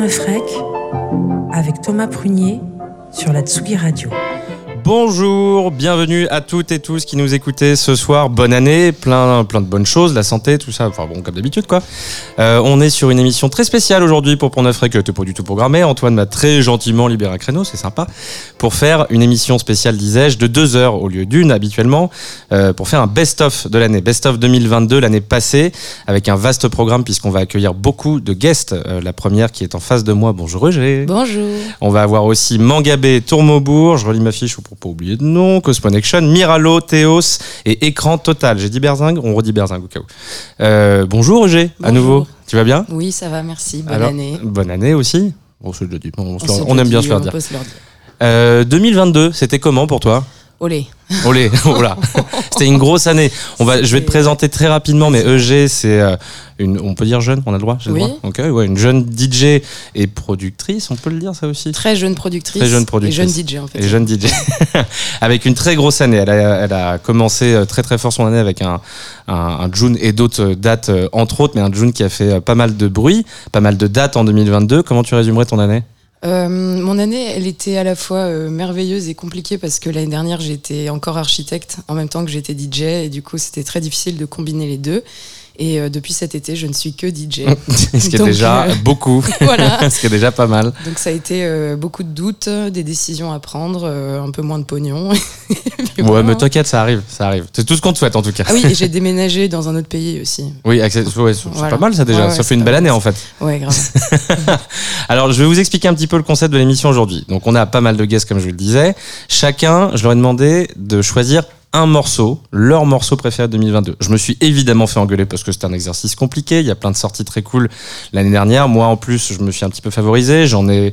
Neuf Rec avec Thomas Prunier sur la Tsugi Radio. Bonjour, bienvenue à toutes et tous qui nous écoutez ce soir. Bonne année, plein, plein de bonnes choses, la santé, tout ça. Enfin bon, comme d'habitude quoi. Euh, on est sur une émission très spéciale aujourd'hui pour Pont Neuf qui n'était pas du tout programmé. Antoine m'a très gentiment libéré un créneau, c'est sympa, pour faire une émission spéciale, disais-je, de deux heures au lieu d'une habituellement, euh, pour faire un best-of de l'année, best-of 2022, l'année passée, avec un vaste programme puisqu'on va accueillir beaucoup de guests. Euh, la première qui est en face de moi, bonjour Roger. Bonjour. On va avoir aussi Mangabé, Tourmaubourg, je relis ma fiche pour pas oublier de nom, Cosmonection, Miralo, Théos et Écran Total. J'ai dit Berzingue, on redit Berzingue au cas où. Euh, bonjour Roger, à nouveau. Tu vas bien? Oui, ça va, merci. Bonne Alors, année. Bonne année aussi. Bon, je le dis, on, aime bien se faire dire. peut se leur dire. Euh, 2022, c'était comment pour toi? Olé. Olé, voilà. C'était une grosse année. On va, je vais te présenter très rapidement, mais EG, c'est euh, une, on peut dire jeune, on a le droit, j'ai le Oui. droit. Ouais, une jeune DJ et productrice, on peut le dire ça aussi. Très jeune productrice. Très jeune productrice. Et jeune DJ, en fait. Et jeune DJ. avec une très grosse année. Elle a, elle a commencé euh, très très fort son année avec un, un, un June et d'autres euh, dates, entre autres, mais un June qui a fait pas mal de bruit, pas mal de dates en 2022. Comment tu résumerais ton année? Euh, mon année, elle était à la fois euh, merveilleuse et compliquée parce que l'année dernière, j'étais encore architecte en même temps que j'étais DJ et du coup, c'était très difficile de combiner les deux. Et euh, depuis cet été, je ne suis que DJ. Ce qui est déjà euh, beaucoup. voilà. Ce qui est déjà pas mal. Donc ça a été euh, beaucoup de doutes, des décisions à prendre, un peu moins de pognon. Ouais, voilà. mais t'inquiète, ça arrive, ça arrive. C'est tout ce qu'on te souhaite en tout cas. Ah oui, et j'ai déménagé dans un autre pays aussi. Oui, ouais, c'est Voilà. pas mal ça déjà. Ouais, ouais, ça fait une belle année en fait. Ouais, grave. Alors, je vais vous expliquer un petit peu le concept de l'émission aujourd'hui. Donc, on a pas mal de guests, comme je vous le disais. Chacun, je leur ai demandé de choisir un morceau, leur morceau préféré de 2022. Je me suis évidemment fait engueuler parce que c'était un exercice compliqué. Il y a plein de sorties très cool l'année dernière. Moi, en plus, je me suis un petit peu favorisé. J'en ai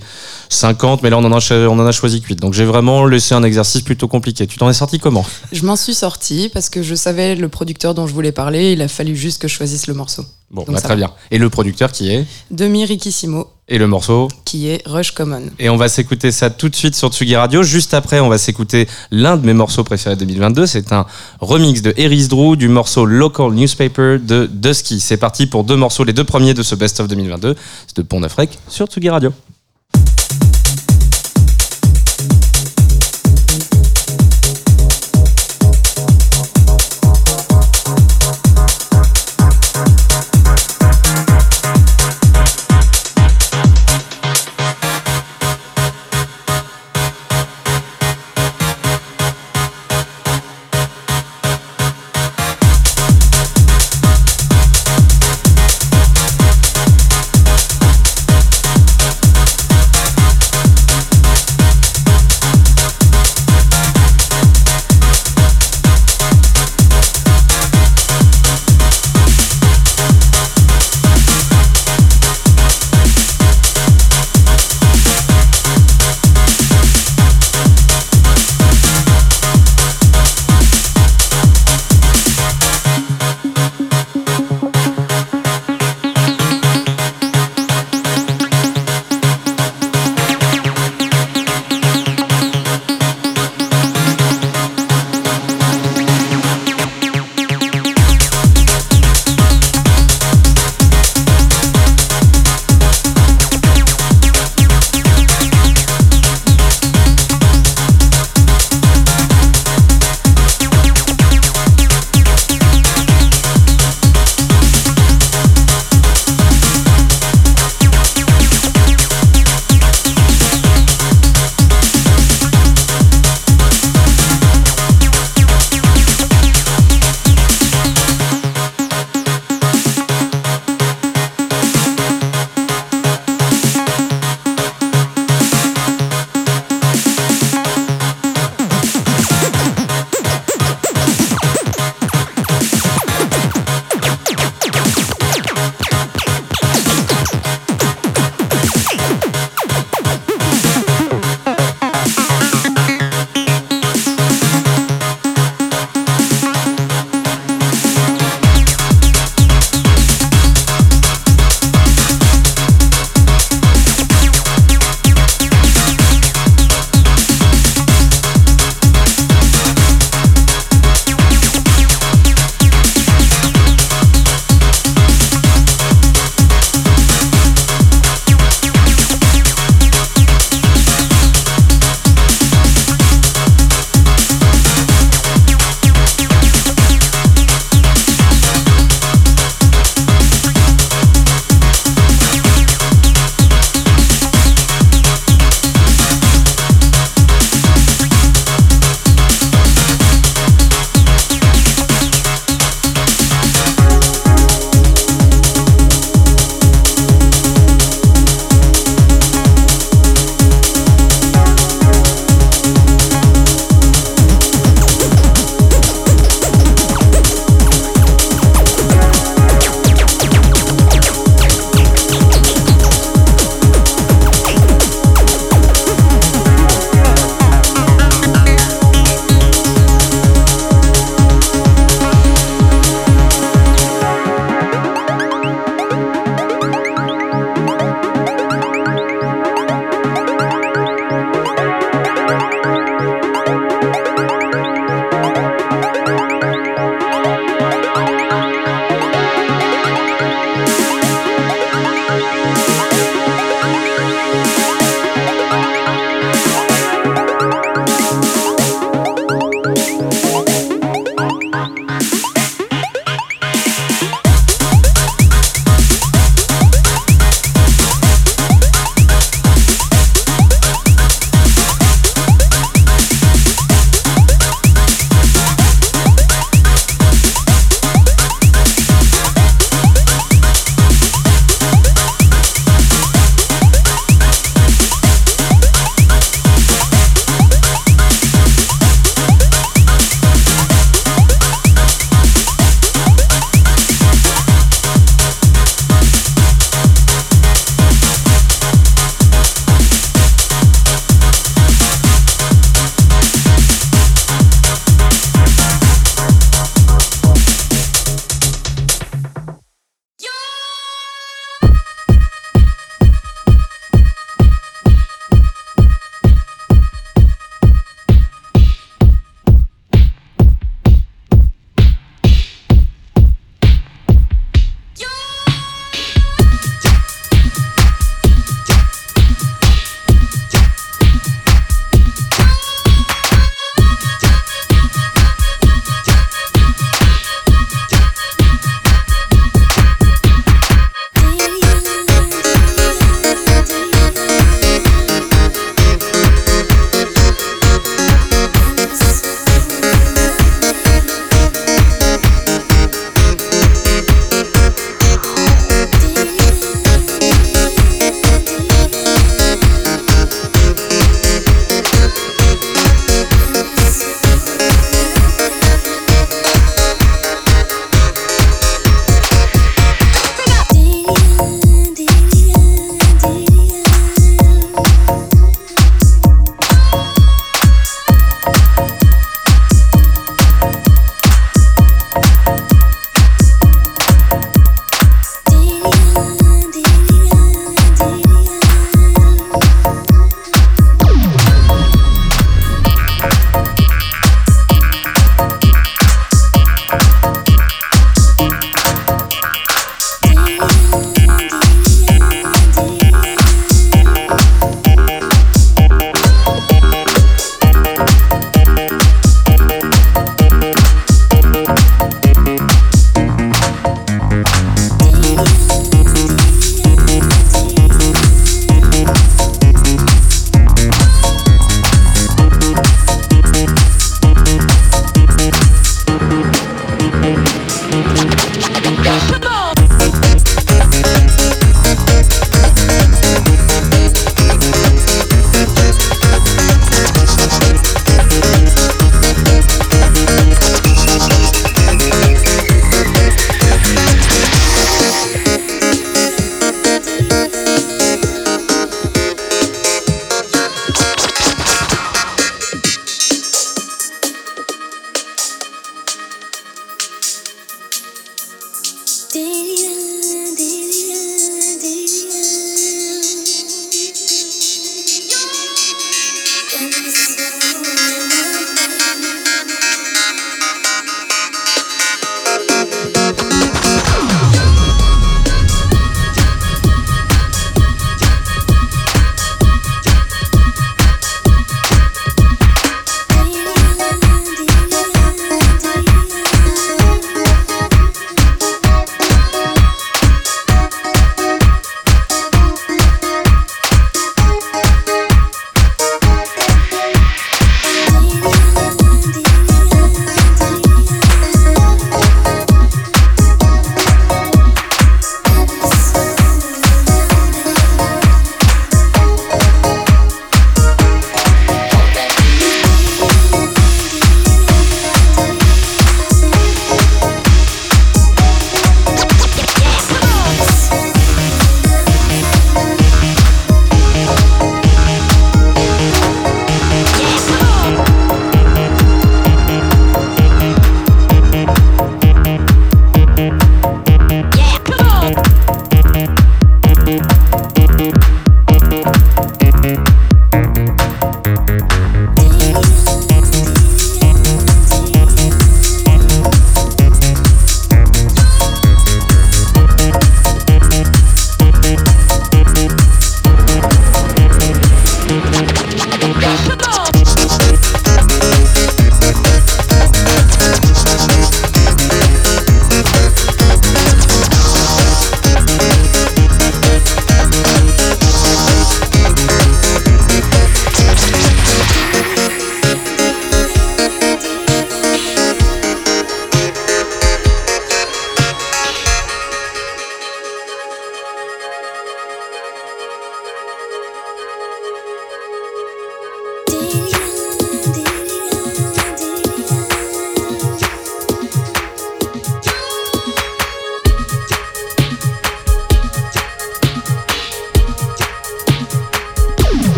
50, mais là, on en a, cho- on en a choisi que 8. Donc, j'ai vraiment laissé un exercice plutôt compliqué. Tu t'en es sorti comment? Je m'en suis sortie parce que je savais le producteur dont je voulais parler. Il a fallu juste que je choisisse le morceau. Bon, bah, très va. bien. Et le producteur qui est? Demi Rikissimo, Et le morceau qui est Rush Common. Et on va s'écouter ça tout de suite sur Tsugi Radio. Juste après, on va s'écouter l'un de mes morceaux préférés de 2022. C'est un remix de Eris Drew du morceau Local Newspaper de Dusky. C'est parti pour deux morceaux, les deux premiers de ce Best of 2022. C'est de Pont Neuf sur Tsugi Radio.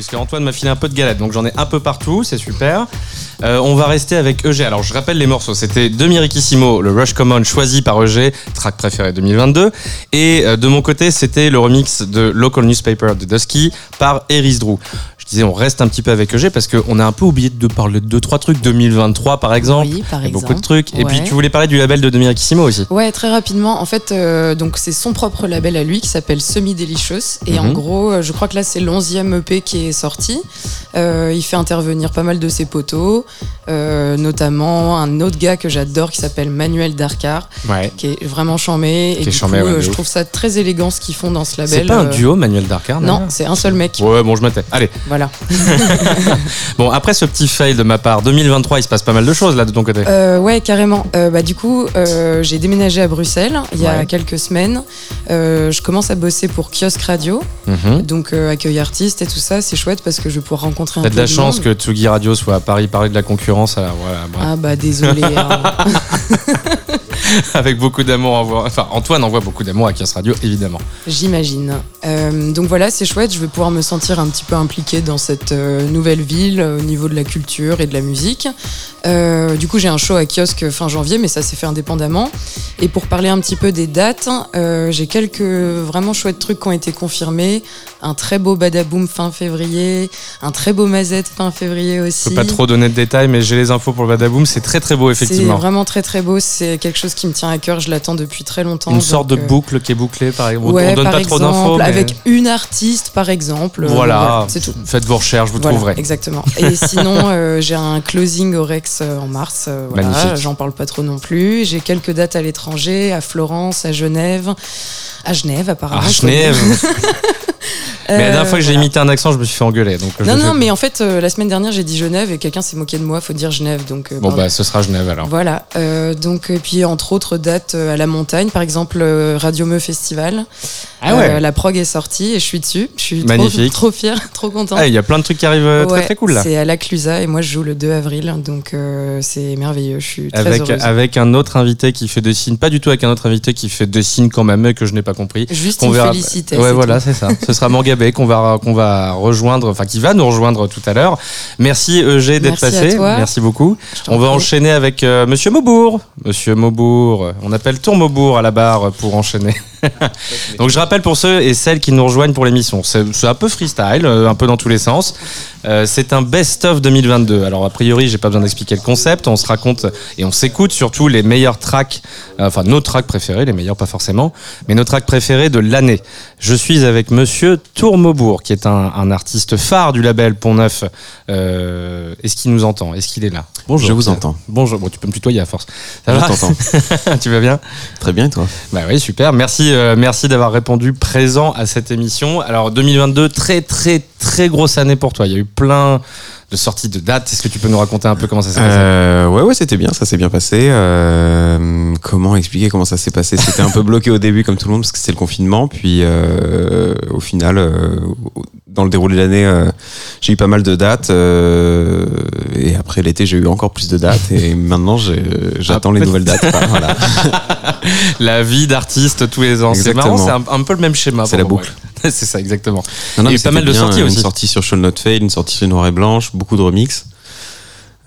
Parce qu'Antoine m'a filé un peu de galette, donc j'en ai un peu partout, c'est super. Euh, on va rester avec EG. Alors je rappelle les morceaux, c'était de Mirikissimo, le Rush Common choisi par EG, track préféré 2022. Et euh, de mon côté, c'était le remix de Local Newspaper de Dusky par Eris Drew. Disais, on reste un petit peu avec EG parce qu'on a un peu oublié de parler de deux, trois trucs. 2023 par exemple. Oui, par exemple. beaucoup de trucs. Et puis tu voulais parler du label de Mirikissimo aussi. Ouais, très rapidement. En fait, euh, donc c'est son propre label à lui qui s'appelle Semi Delicious. Et en Mhm. gros, euh, je crois que là, c'est l'onzième EP qui est sorti. Euh, il fait intervenir pas mal de ses potos, euh, notamment un autre gars que j'adore qui s'appelle Manuel Darkar, Ouais. qui est vraiment charmé. Qui Et est du charmé, coup, ouais, de je trouve ça très élégant ce qu'ils font dans ce label. C'est pas un duo, Manuel Darkar Non, c'est un seul mec. Ouais, bon, je tais. Allez. Voilà. Bon, après ce petit fail de ma part, 2023, il se passe pas mal de choses là de ton côté. Euh, ouais, carrément. Euh, bah, du coup, euh, j'ai déménagé à Bruxelles il y a Ouais. quelques semaines. Euh, je commence à bosser pour Kiosque Radio, Mhm. donc euh, accueil artiste et tout ça. C'est chouette parce que je vais pouvoir rencontrer un T'as peu de la de chance monde. que Tsugi Radio soit à Paris parler de la concurrence. Alors voilà, bref. Ah bah désolé. hein. Avec beaucoup d'amour, enfin Antoine envoie beaucoup d'amour à Kios Radio, évidemment. J'imagine. Euh, donc voilà, c'est chouette. Je vais pouvoir me sentir un petit peu impliquée dans cette euh, nouvelle ville euh, au niveau de la culture et de la musique. Euh, du coup, j'ai un show à kiosque fin janvier, mais ça s'est fait indépendamment. Et pour parler un petit peu des dates, euh, j'ai quelques vraiment chouettes trucs qui ont été confirmés. Un très beau Badaboom fin février, un très beau Mazette fin février Je aussi. peux pas trop donner de détails, mais j'ai les infos pour le Badaboom. C'est très très beau, C'est effectivement. vraiment très très beau. C'est quelque chose qui me tient à cœur. Je l'attends depuis très longtemps. Une sorte de euh, boucle qui est bouclée, par exemple. Ouais, on donne par pas trop d'infos, mais avec une artiste par exemple. Voilà, c'est tout. Faites vos recherches, vous Voilà, trouverez. exactement. Et sinon, euh, j'ai un closing au Rex euh, en mars. euh, voilà, Magnifique. J'en parle pas trop non plus. J'ai quelques dates à l'étranger, à Florence, à Genève. À Genève, apparemment. Le Genève. dire. mais la dernière Euh, fois que j'ai voilà. imité un accent, je me suis fait engueuler. Donc Non, non, mais en fait, euh, la semaine dernière, j'ai dit Genève et quelqu'un s'est moqué de moi. Faut dire Genève. Donc, euh, Bon, pardon. bah, ce sera Genève alors. Voilà. Euh, donc, et puis, entre autres dates euh, à la montagne, par exemple, euh, Radio Meu Festival. Ah ouais. Euh, la prog est sortie et je suis dessus. Je suis trop, Magnifique. trop fière, trop contente. Ah, il y a plein de trucs qui arrivent euh, très très cool là. C'est à la Clusa et moi je joue le 2 avril, donc euh, c'est merveilleux. Je suis très Avec, heureuse. avec un autre invité qui fait des signes, pas du tout avec un autre invité qui fait des signes quand même, que je n'ai pas compris. Juste qu'on une verra- félicité. Ouais, voilà, c'est ça. Ce sera Mangabé qu'on va, qu'on va rejoindre, enfin qui va nous rejoindre tout à l'heure. Merci EG d'être à passé. toi. Merci beaucoup. On va prie. enchaîner avec euh, Monsieur Maubourg. Monsieur Maubourg, on appelle Tour Maubourg à la barre pour enchaîner. Donc je rappelle pour ceux et celles qui nous rejoignent pour l'émission, c'est c'est un peu freestyle, euh, un peu dans tous les sens. Euh, c'est un best-of 2022. Alors a priori, j'ai pas besoin d'expliquer le concept. On se raconte et on s'écoute surtout les meilleurs tracks, euh, enfin nos tracks préférés, les meilleurs pas forcément, mais nos tracks préférés de l'année. Je suis avec Monsieur Tourmaubourg, qui est un, un artiste phare du label Pont Neuf. Euh, Est-ce qu'il nous entend? Est-ce qu'il est là? Bonjour. Je vous entends. Bonjour. Bon, tu peux me tutoyer à force. Ça Je t'entends. Tu vas bien? Très bien, et toi? Bah oui, super. Merci, euh, merci d'avoir répondu présent à cette émission. Alors 2022, très très très grosse année pour toi. Il y a eu plein de sorties de dates. Est-ce que tu peux nous raconter un peu comment ça s'est passé euh, Ouais, ouais, c'était bien, ça s'est bien passé. Euh, comment expliquer comment ça s'est passé? C'était un peu bloqué au début, comme tout le monde, parce que c'était le confinement. Puis euh, au final, dans le déroulé de l'année, j'ai eu pas mal de dates. et après l'été, j'ai eu encore plus de dates. Et maintenant, j'attends les nouvelles dates. voilà. La vie d'artiste tous les ans. C'est marrant, c'est un, un peu le même schéma. C'est la moi. c'est ça, exactement. Non, non, Il y a eu pas mal de bien, sorties aussi. Une sortie sur Shall Not Fail, une sortie sur Noir et Blanche, beaucoup de remix.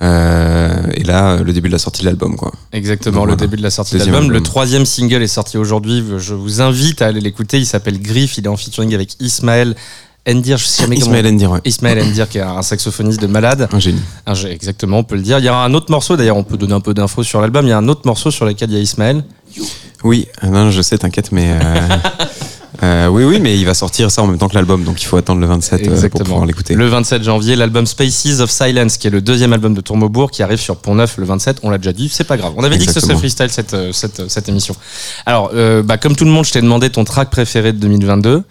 Euh, et là, le début de la sortie de l'album, quoi. Exactement, Donc le voilà. début de la sortie de l'album. Le troisième single est sorti aujourd'hui. Je vous invite à aller l'écouter. Il s'appelle Griff. Il est en featuring avec Ismaël Endir. Je sais jamais Ismaël Endir, ouais. Ismaël Endir, qui est un saxophoniste de malade. Un génie. Un jeu, exactement, on peut le dire. Il y aura un autre morceau, d'ailleurs, on peut donner un peu d'infos sur l'album. Il y a un autre morceau sur lequel il y a Ismaël. Oui, euh, non, je sais, t'inquiète, mais. euh, euh, oui, oui, mais il va sortir ça en même temps que l'album, donc il faut attendre le 27 euh, pour pouvoir l'écouter. Le 27 janvier, l'album Spaces of Silence, qui est le deuxième album de Tourmaubourg, qui arrive sur Pont Neuf le 27. On l'a déjà dit, c'est pas grave. On avait dit que ce serait freestyle cette, euh, cette, euh, cette émission. Alors, euh, bah, comme tout le monde, je t'ai demandé ton track préféré de 2022.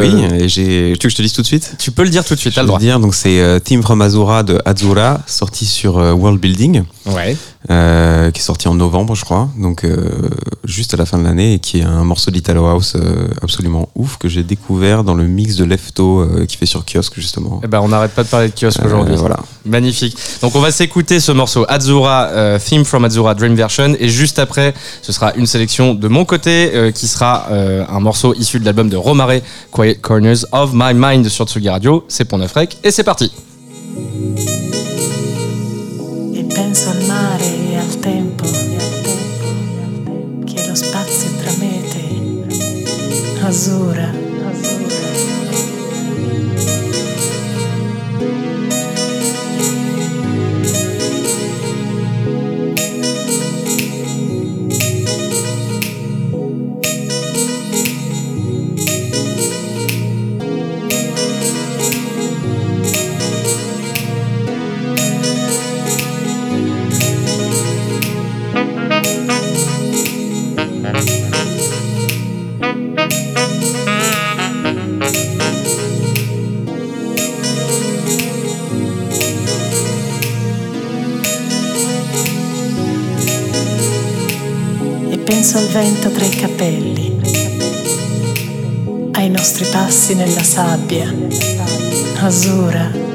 Oui, Euh, et j'ai. Tu veux que je te dise tout de suite? Tu peux le dire tout de suite, t'as le droit. dire, donc c'est euh, Team from Azura de Azura, sorti sur euh, World Building, Ouais. euh, qui est sorti en novembre, je crois, donc juste à la fin de l'année, et qui est un morceau d'Italo House absolument ouf que j'ai découvert dans le mix de Lefto qui fait sur kiosque justement. Eh ben, on n'arrête pas de parler de kiosque aujourd'hui. voilà. Magnifique. Donc on va s'écouter ce morceau Azura, Theme from Azura Dream Version, et juste après, ce sera une sélection de mon côté qui sera un morceau issu de l'album de Romare, Corners of My Mind sur Tsugi Radio. C'est Pont Frec et c'est parti. sorriso al vento tra i capelli, ai nostri passi nella sabbia, azzurra.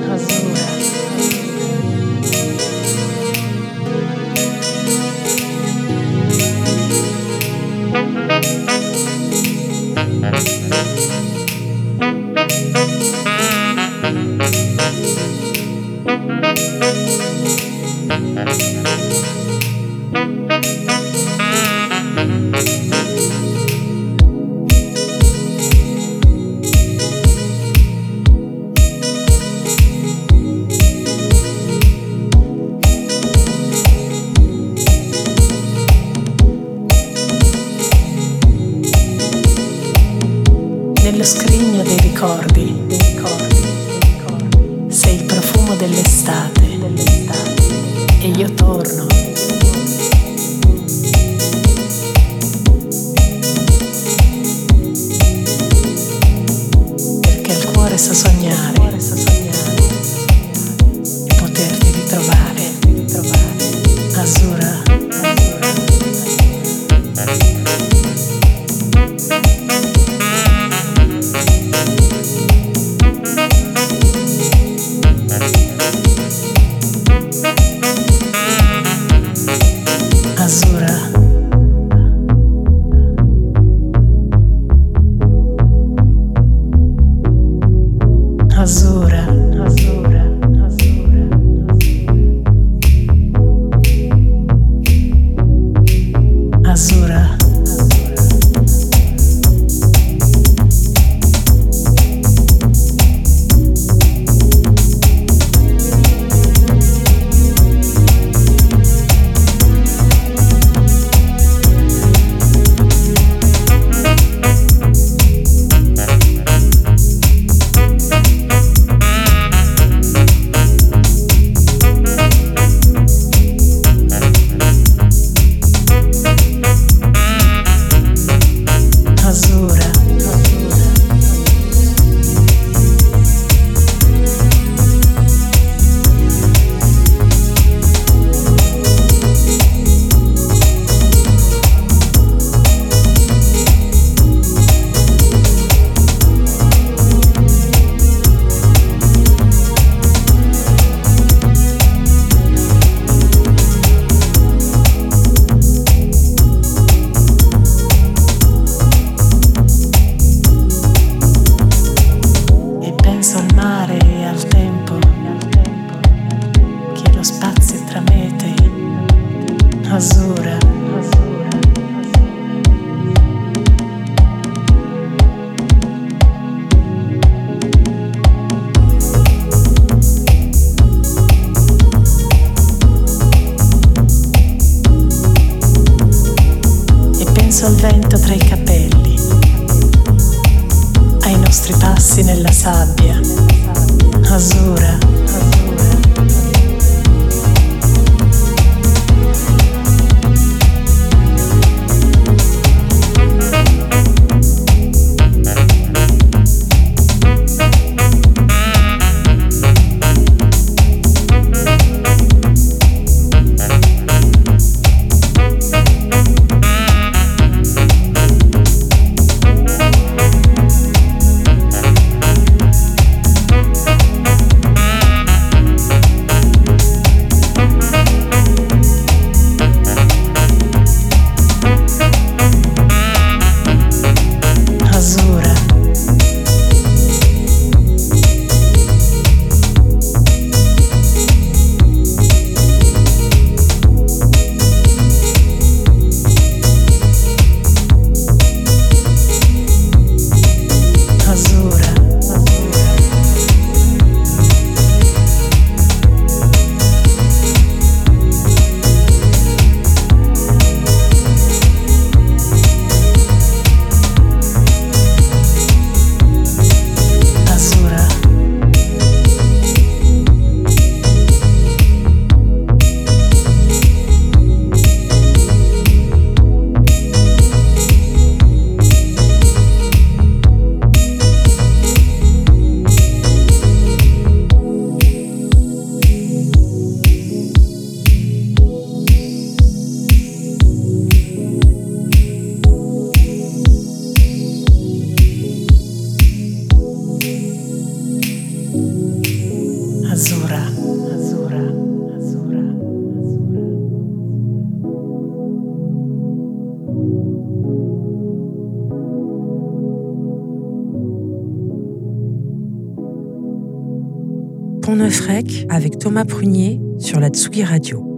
Sur la Tsugi Radio.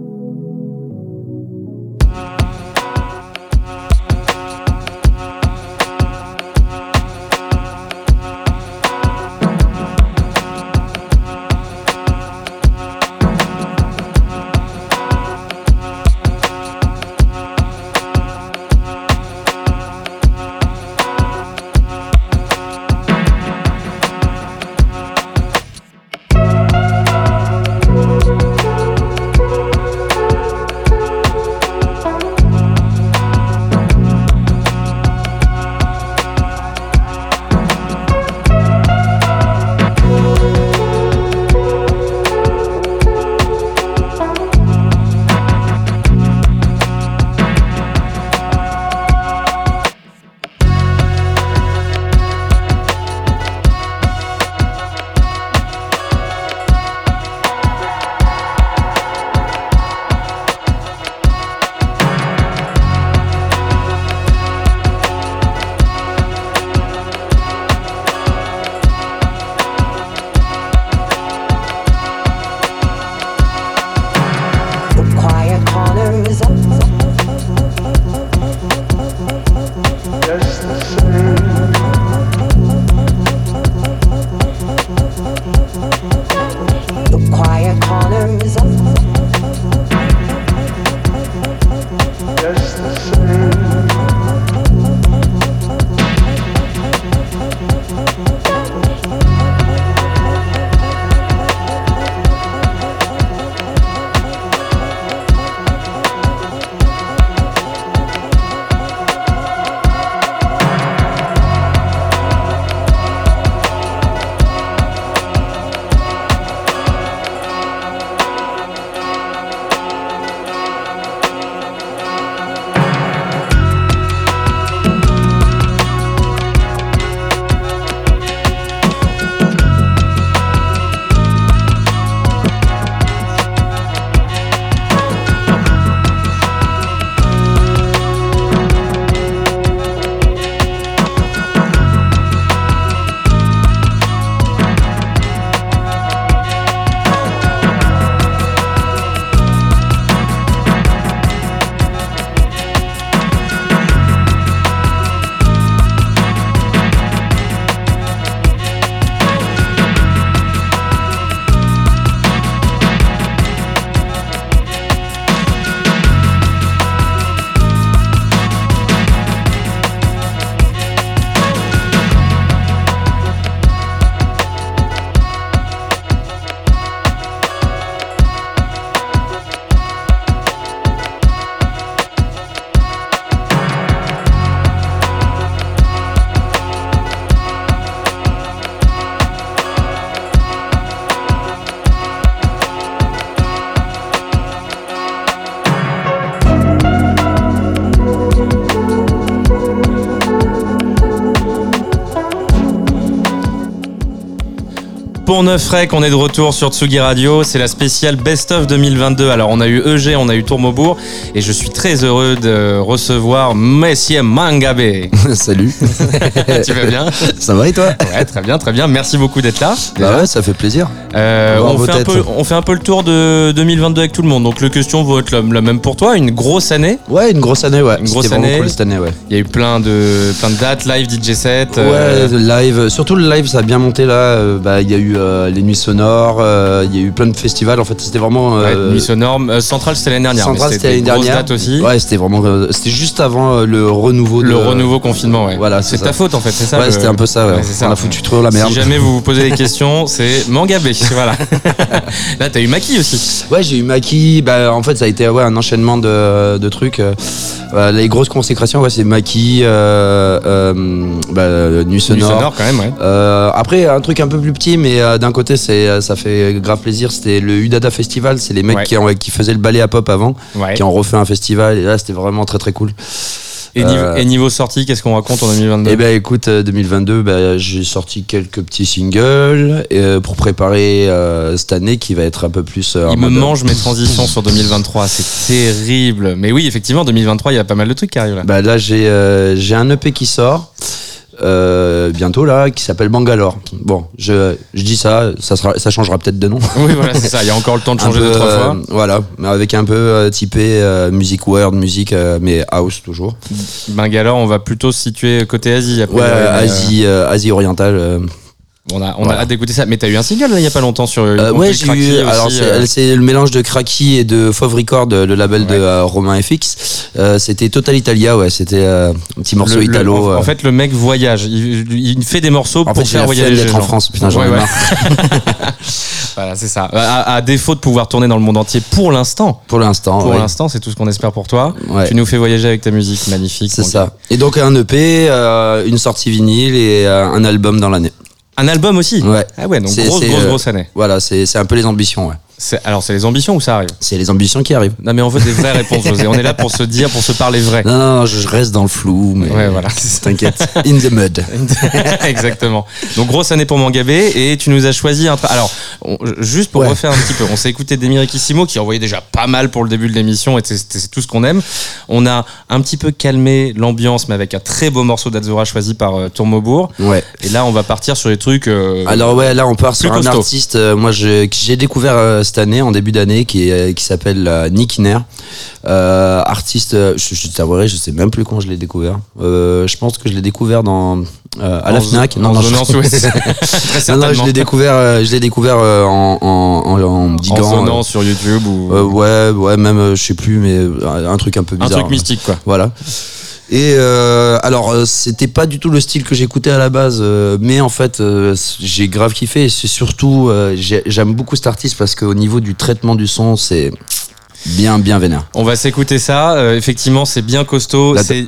Pont Neuf Rec, on est de retour sur Tsugi Radio. C'est la spéciale Best of 2022. Alors, on a eu EG, on a eu Tourmobourg. Et je suis très heureux de recevoir Messier Mangabe. Salut. tu vas bien? Ça va et toi? Ouais, très bien, très bien. Merci beaucoup d'être là. Bah ouais, ça fait plaisir. Euh, On va fait un peu, on fait un peu le tour de 2022 avec tout le monde. Donc, les questions vont être la, la même pour toi. Une grosse année. Ouais, une grosse année, ouais. Une grosse année. cool cette année, ouais. Il y a eu plein de, plein de dates, live, DJ set. euh, Ouais, le live, surtout le live, ça a bien monté là. Euh, bah, il y a eu euh, les nuits sonores, il y a eu plein de festivals. En fait, c'était vraiment. ouais, euh, Nuit sonore. Euh, Central, c'était l'année dernière. Central, c'était l'année dernière. dates aussi. Ouais, c'était vraiment. c'était juste avant le renouveau. Le de- renouveau confinement, ouais. Voilà, c'est ta faute en fait, c'est ça Ouais, le- c'était un peu ça, ouais. Ça. On a foutu trop la merde. Si jamais vous vous posez des questions, c'est Mangabé. Voilà. Là, t'as eu Maki aussi. Ouais, j'ai eu Maki. Bah, en fait, ça a été ouais, un enchaînement de, de trucs. euh, euh, les grosses consécrations, ouais, c'est Maki, euh, euh, bah, Nuit Sonore. sonore quand même, ouais. Après, un truc un peu plus petit, mais d'un côté, c'est, ça fait grave plaisir. C'était le Udada Festival. C'est les mecs Ouais. qui, ont- qui faisaient le ballet à pop avant, ouais. qui ont refait un festival. Et là, c'était vraiment très très cool. Et, niveau, Euh, et niveau sortie, qu'est-ce qu'on raconte en 2022 Et ben écoute, euh, 2022, bah, j'ai sorti quelques petits singles euh, pour préparer euh, cette année qui va être un peu plus. euh, Il me mange mes transitions sur 2023, c'est terrible. Mais oui, effectivement, 2023, il y a pas mal de trucs qui arrivent là. Bah là, j'ai euh, j'ai un EP qui sort. Euh, bientôt là, qui s'appelle Bangalore. Bon, je, je dis ça, ça, sera, ça changera peut-être de nom. Oui, voilà, c'est ça. Il y a encore le temps de changer peu, deux, trois euh, fois. Voilà, mais avec un peu euh, typé euh, musique world, musique, euh, mais house toujours. Bangalore, on va plutôt se situer côté Asie. Après, Ouais, euh, Asie, euh, Asie orientale. Euh. euh, on a, on a Voilà. hâte d'écouter ça. Mais t'as eu un single là, il y a pas longtemps sur. Euh, contre ouais, le j'ai eu. Alors, c'est euh, c'est le mélange de Cracky et de Fauve Record, le label de euh, Romain FX. Euh, c'était Total Italia, ouais. C'était euh, un petit morceau le- le- italo. en, euh. en fait, le mec voyage. Il, il fait des morceaux En pour fait, faire voyager les d'être en. France. Putain, j'en Ouais, ai ouais. marre. Voilà, c'est ça. À, à défaut de pouvoir tourner dans le monde entier pour l'instant. Pour l'instant. Pour l'instant, c'est tout ce qu'on espère pour toi. Tu nous fais voyager avec ta musique magnifique. C'est ça. gars. Et donc un EP, euh, une sortie vinyle et euh, un album dans l'année. Un album aussi. Ouais. Ah ouais, donc grosse, grosse, euh, grosse année. Voilà, c'est c'est un peu les ambitions, ouais. Alors, c'est les ambitions ou ça arrive? C'est les ambitions qui arrivent. Non, mais on veut des vraies réponses, José. On est là pour se dire, pour se parler vrai. Non, non, non, je reste dans le flou, mais Ouais, voilà. t'inquiète. In the mud. Exactement. Donc grosse année pour Mangabé et tu nous as choisi un. tra- Alors on- juste pour Ouais. refaire un petit peu, on s'est écouté Demirikissimo qui envoyait déjà pas mal pour le début de l'émission et c'est- tout ce qu'on aime. On a un petit peu calmé l'ambiance mais avec un très beau morceau d'Azura choisi par euh, Tourmobourg. Ouais. Et là on va partir sur les trucs. euh, Alors ouais, là on part sur un costaud. artiste, euh, moi j'ai découvert euh, cette année, en début d'année, qui, est, qui s'appelle euh, Nick Iner. Euh, artiste, euh, je, je t'avouerai, je sais même plus quand je l'ai découvert. Euh, je pense que je l'ai découvert dans à la Fnac. je- zonant sous- Très Non, non, je l'ai découvert, je l'ai découvert en, en, en, diguant, sur YouTube ou ouais, ouais, même je sais plus, mais un truc un peu un bizarre. truc mystique quoi. Voilà. Et euh, alors, euh, c'était pas du tout le style que j'écoutais à la base, euh, mais en fait, euh, j'ai grave kiffé. Et c'est surtout, euh, j'ai- j'aime beaucoup cet artiste parce qu'au niveau du traitement du son, c'est bien, bien vénère. On va s'écouter ça. Euh, effectivement c'est bien costaud. C'est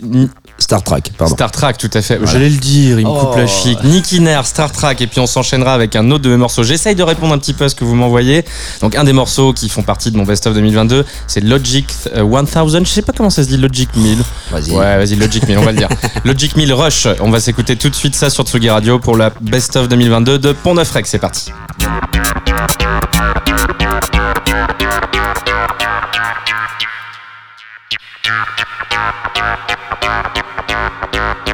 Star Trek, pardon. Star Trek, tout à fait. Voilà. J'allais le dire, il me Oh. coupe la chic. Nicky Nair, Star Trek, et puis on s'enchaînera avec un autre de mes morceaux. J'essaye de répondre un petit peu à ce que vous m'envoyez. Donc un des morceaux qui font partie de mon Best of 2022, c'est Logic euh, 1000. Je sais pas comment ça se dit, Logic 1000. Vas-y. Ouais, vas-y, Logic 1000, on va le dire. Logic 1000 Rush. On va s'écouter tout de suite ça sur Tsugi Radio pour la Best of 2022 de Pont Neuf Rec. C'est parti. Thank you.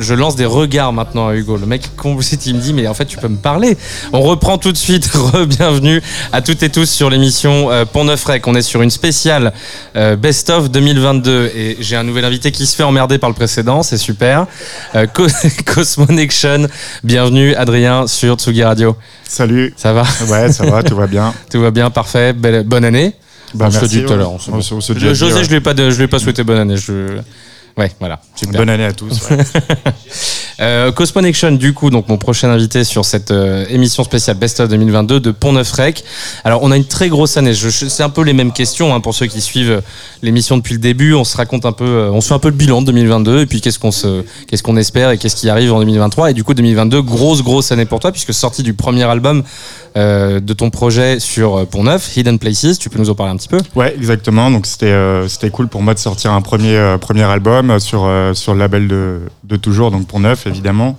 Je, lance des regards maintenant à Hugo. Le mec composite, il me dit, mais en fait, tu peux me parler. On reprend tout de suite. Re-bienvenue à toutes et tous sur l'émission euh, Pont Neuf Rec. On est sur une spéciale euh, Best of 2022 et j'ai un nouvel invité qui se fait emmerder par le précédent. C'est super. Euh, Co- Cosmonection. Bienvenue, Adrien, sur Tsugi Radio. Salut. Ça va? Ouais, ça va, tout va bien. Tout va bien, parfait. Belle- bonne année. Bah, On se merci, tout à ouais. l'heure. on se- se- se dit Je- à José, dire, je je lui ai pas souhaité bonne année. Je... Super. Bonne année à tous. ouais. Euh, du coup, donc mon prochain invité sur cette euh, émission spéciale Best of 2022 de Pont Neuf Rec. Alors, on a une très grosse année. C'est un peu les mêmes questions hein, pour ceux qui suivent euh, l'émission depuis le début. On se raconte un peu, euh, on se fait un peu le bilan de 2022 et puis qu'est-ce qu'on se, qu'est-ce qu'on espère et qu'est-ce qui arrive en 2023. Et du coup, 2022, grosse grosse année pour toi puisque sortie du premier album euh, de ton projet sur euh, Pont Neuf, Hidden Places. Tu peux nous en parler un petit peu? Ouais, exactement. Donc c'était euh, c'était cool pour moi de sortir un premier premier album sur sur le label de, de toujours donc pour neuf. Neuf, évidemment.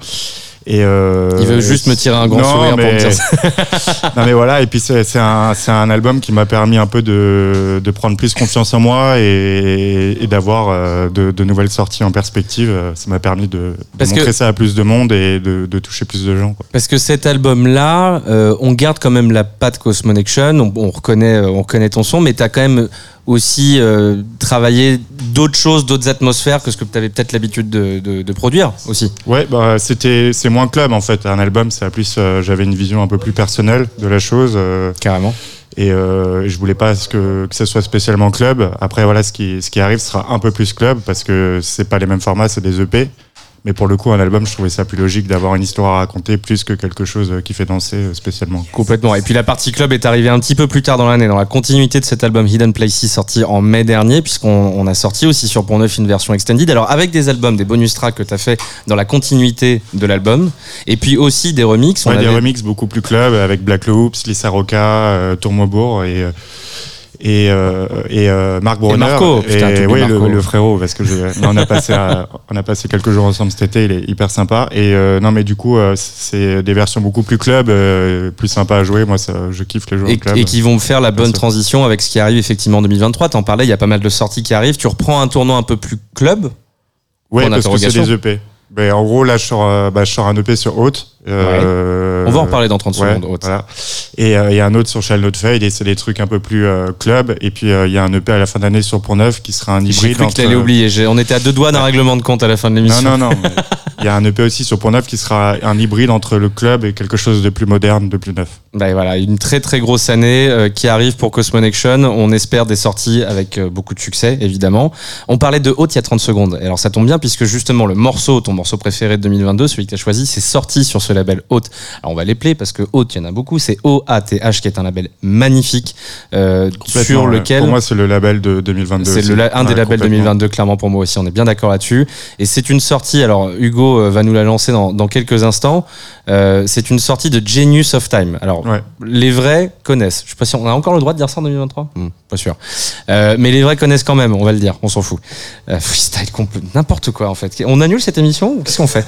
Et euh, Il veut juste me tirer un grand non, sourire pour me dire ça. non mais voilà, et puis c'est un, album qui m'a permis un peu de, de prendre plus confiance en moi et, et d'avoir euh, de, de nouvelles sorties en perspective. Ça m'a permis de, de Parce que- montrer ça à plus de monde et de, toucher plus de gens. quoi. Parce que cet album-là, euh, on garde quand même la patte Cosmonection, on, on reconnaît, on reconnaît ton son, mais tu as quand même aussi euh, travaillé d'autres choses, d'autres atmosphères que ce que tu avais peut-être l'habitude de, de- de produire aussi. Ouais, bah c'était c'est moins club en fait. Un album, c'est plus euh, j'avais une vision un peu plus personnelle de la chose. euh, Carrément. et euh, je voulais pas que, que ce soit spécialement club. Après voilà, ce qui ce qui arrive sera un peu plus club parce que c'est pas les mêmes formats, c'est des EP. Mais pour le coup, un album, je trouvais ça plus logique d'avoir une histoire à raconter plus que quelque chose euh, qui fait danser euh, spécialement. Complètement. Et puis la partie club est arrivée un petit peu plus tard dans l'année, dans la continuité de cet album Hidden Places sorti en mai dernier, puisqu'on on a sorti aussi sur Pont Neuf une version extended. Alors avec des albums, des bonus tracks que tu as fait dans la continuité de l'album, et puis aussi des remixes. On Ouais, des avait- remixes beaucoup plus club avec Black Loops, Lisa Roca, euh, Tourmaubourg et euh, et euh, et euh, Marc Marco, putain, et oui le, Marco. le frérot parce que je, on a passé à- on a passé quelques jours ensemble cet été il est hyper sympa et euh, non mais du coup euh, c'est des versions beaucoup plus club euh, plus sympa à jouer moi ça, je kiffe les jeux et, club et qui vont faire la bonne transition avec ce qui arrive effectivement en 2023. T'en parlais, il y a pas mal de sorties qui arrivent. Tu reprends un tournoi un peu plus club? point parce que c'est des EP Ben, en gros là je sors euh, bah, je sors un EP sur Haute euh, On va en reparler dans 30 Ouais, secondes. Voilà. Et euh, il y a un autre sur Shall Not Fade et c'est des trucs un peu plus euh, club. Et puis il y a un EP à la fin d'année sur Pont Neuf qui sera un J'ai hybride. cru que t'allais oublier. J'ai- On était à deux doigts d'un règlement de compte à la fin de l'émission. Non, non, non. Il y a un EP aussi sur Pont Neuf qui sera un hybride entre le club et quelque chose de plus moderne, de plus neuf. Bah, voilà, une très très grosse année qui arrive pour Cosmonection. On espère des sorties avec beaucoup de succès, évidemment. On parlait de Haute il y a 30 secondes. Et alors ça tombe bien puisque justement le morceau, ton morceau préféré de 2022, celui que tu as choisi, c'est sorti sur ce label Haute. Alors on va les player parce que Haute, il y en a beaucoup. C'est O-A-T-H qui est un label magnifique euh, sur lequel... Pour moi, c'est le label de 2022. C'est le la- un des labels complètement. 2022, clairement pour moi aussi. On est bien d'accord là-dessus. Et c'est une sortie. Alors Hugo euh, va nous la lancer dans, dans quelques instants. Euh, c'est une sortie de Genius of Time. Alors Ouais. les vrais connaissent. Je sais pas si on a encore le droit de dire ça en 2023. Hmm, pas sûr. Euh, mais les vrais connaissent quand même. On va le dire. On s'en fout. Euh, freestyle complet, n'importe quoi en fait. On annule cette émission ou qu'est-ce qu'on fait?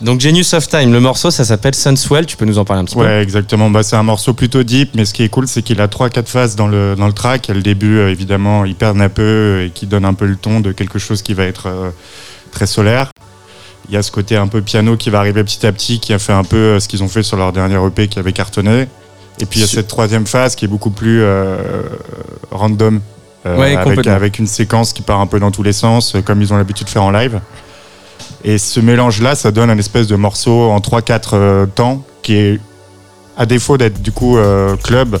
Donc Genius of Time. Le morceau, ça s'appelle Sunswell. Tu peux nous en parler un petit peu? Ouais, exactement. Bah, c'est un morceau plutôt deep, mais ce qui est cool, c'est qu'il a trois, quatre phases dans le, dans le track. Il y a le début, euh, évidemment, hyper nappeux et qui donne un peu le ton de quelque chose qui va être euh, très solaire. Il y a ce côté un peu piano qui va arriver petit à petit, qui a fait un peu euh, ce qu'ils ont fait sur leur dernier EP qui avait cartonné. Et puis il y a cette troisième phase qui est beaucoup plus random, Ouais, avec, une séquence qui part un peu dans tous les sens, comme ils ont l'habitude de faire en live. Et ce mélange-là, ça donne un espèce de morceau en 3-4 euh, temps qui est, à défaut d'être du coup euh, club,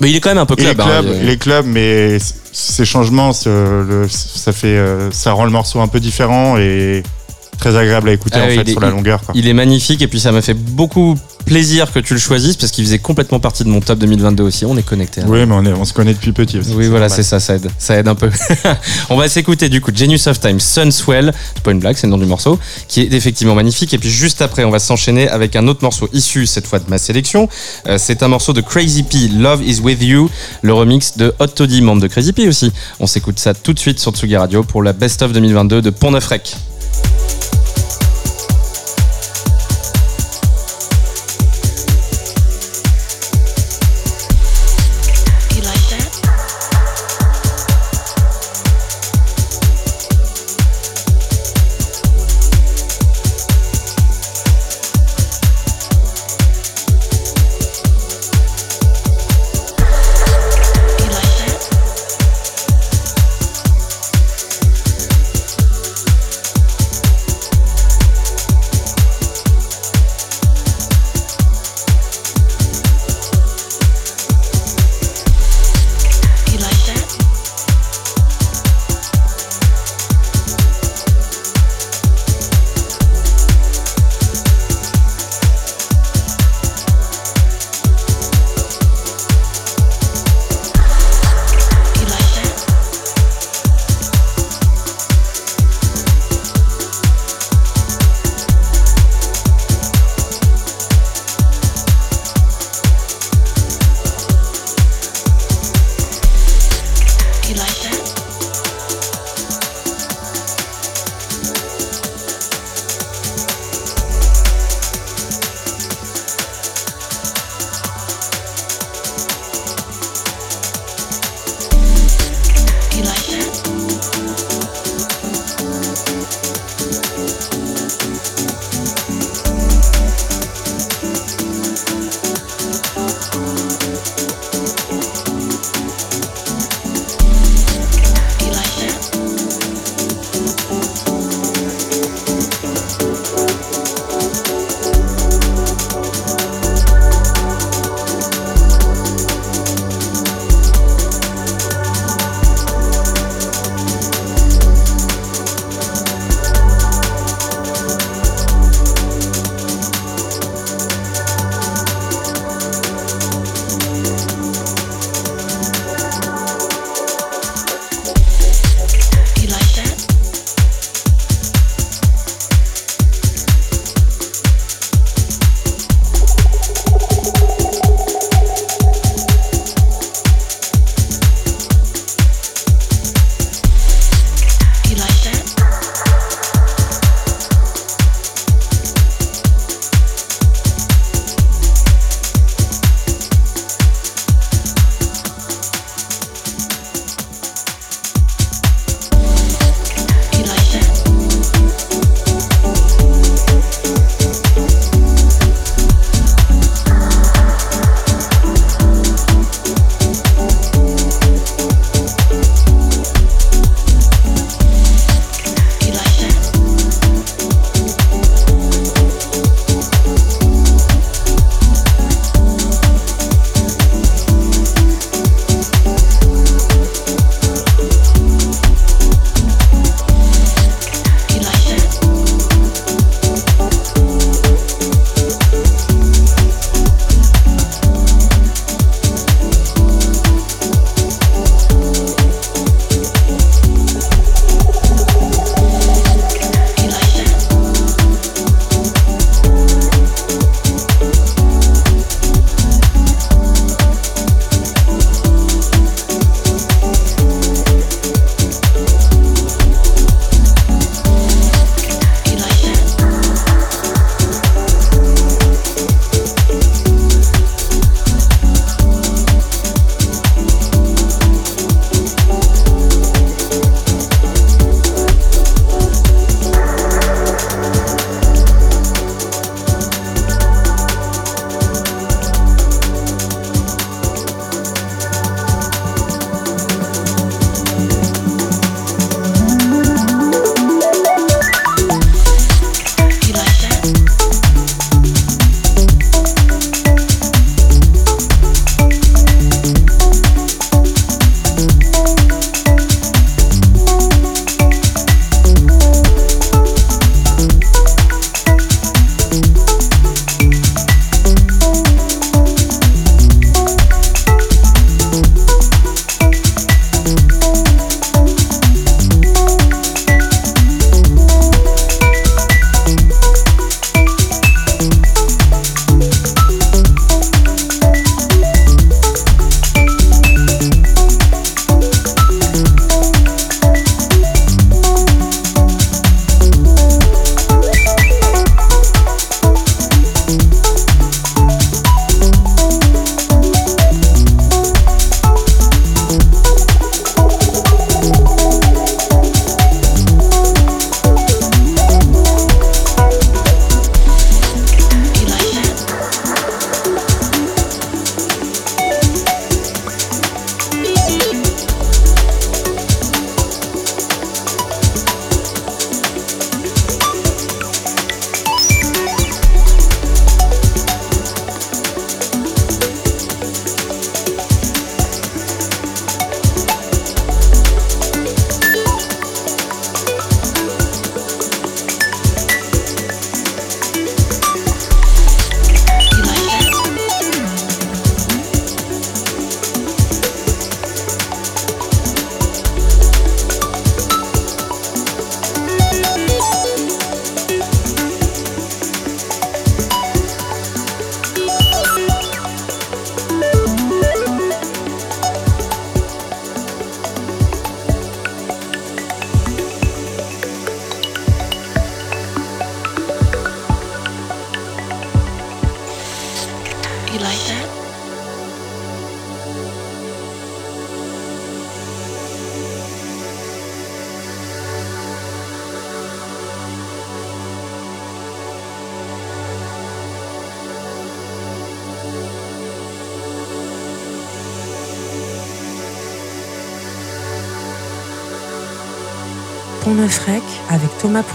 Mais il est quand même un peu club. hein. club, Il est- il est club, mais ces changements, ça fait, euh, ça rend le morceau un peu différent et très agréable à écouter Ah en oui, fait est- sur la longueur. Quoi. Il est magnifique et puis ça m'a fait beaucoup plaisir que tu le choisisses parce qu'il faisait complètement partie de mon top 2022 aussi. On est connecté. Oui, mais on, est, on se connaît depuis petit aussi. Oui, voilà, c'est ça, ça aide. Ça aide un peu. On va s'écouter du coup Genius of Time, Sunswell. C'est pas une blague, c'est le nom du morceau, qui est effectivement magnifique. Et puis juste après, on va s'enchaîner avec un autre morceau issu cette fois de ma sélection. Euh, c'est un morceau de Crazy P, Love is with you, le remix de Hot Toddy, membre de Crazy P aussi. On s'écoute ça tout de suite sur Tsugi Radio pour la Best of 2022 de Pont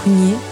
Prunier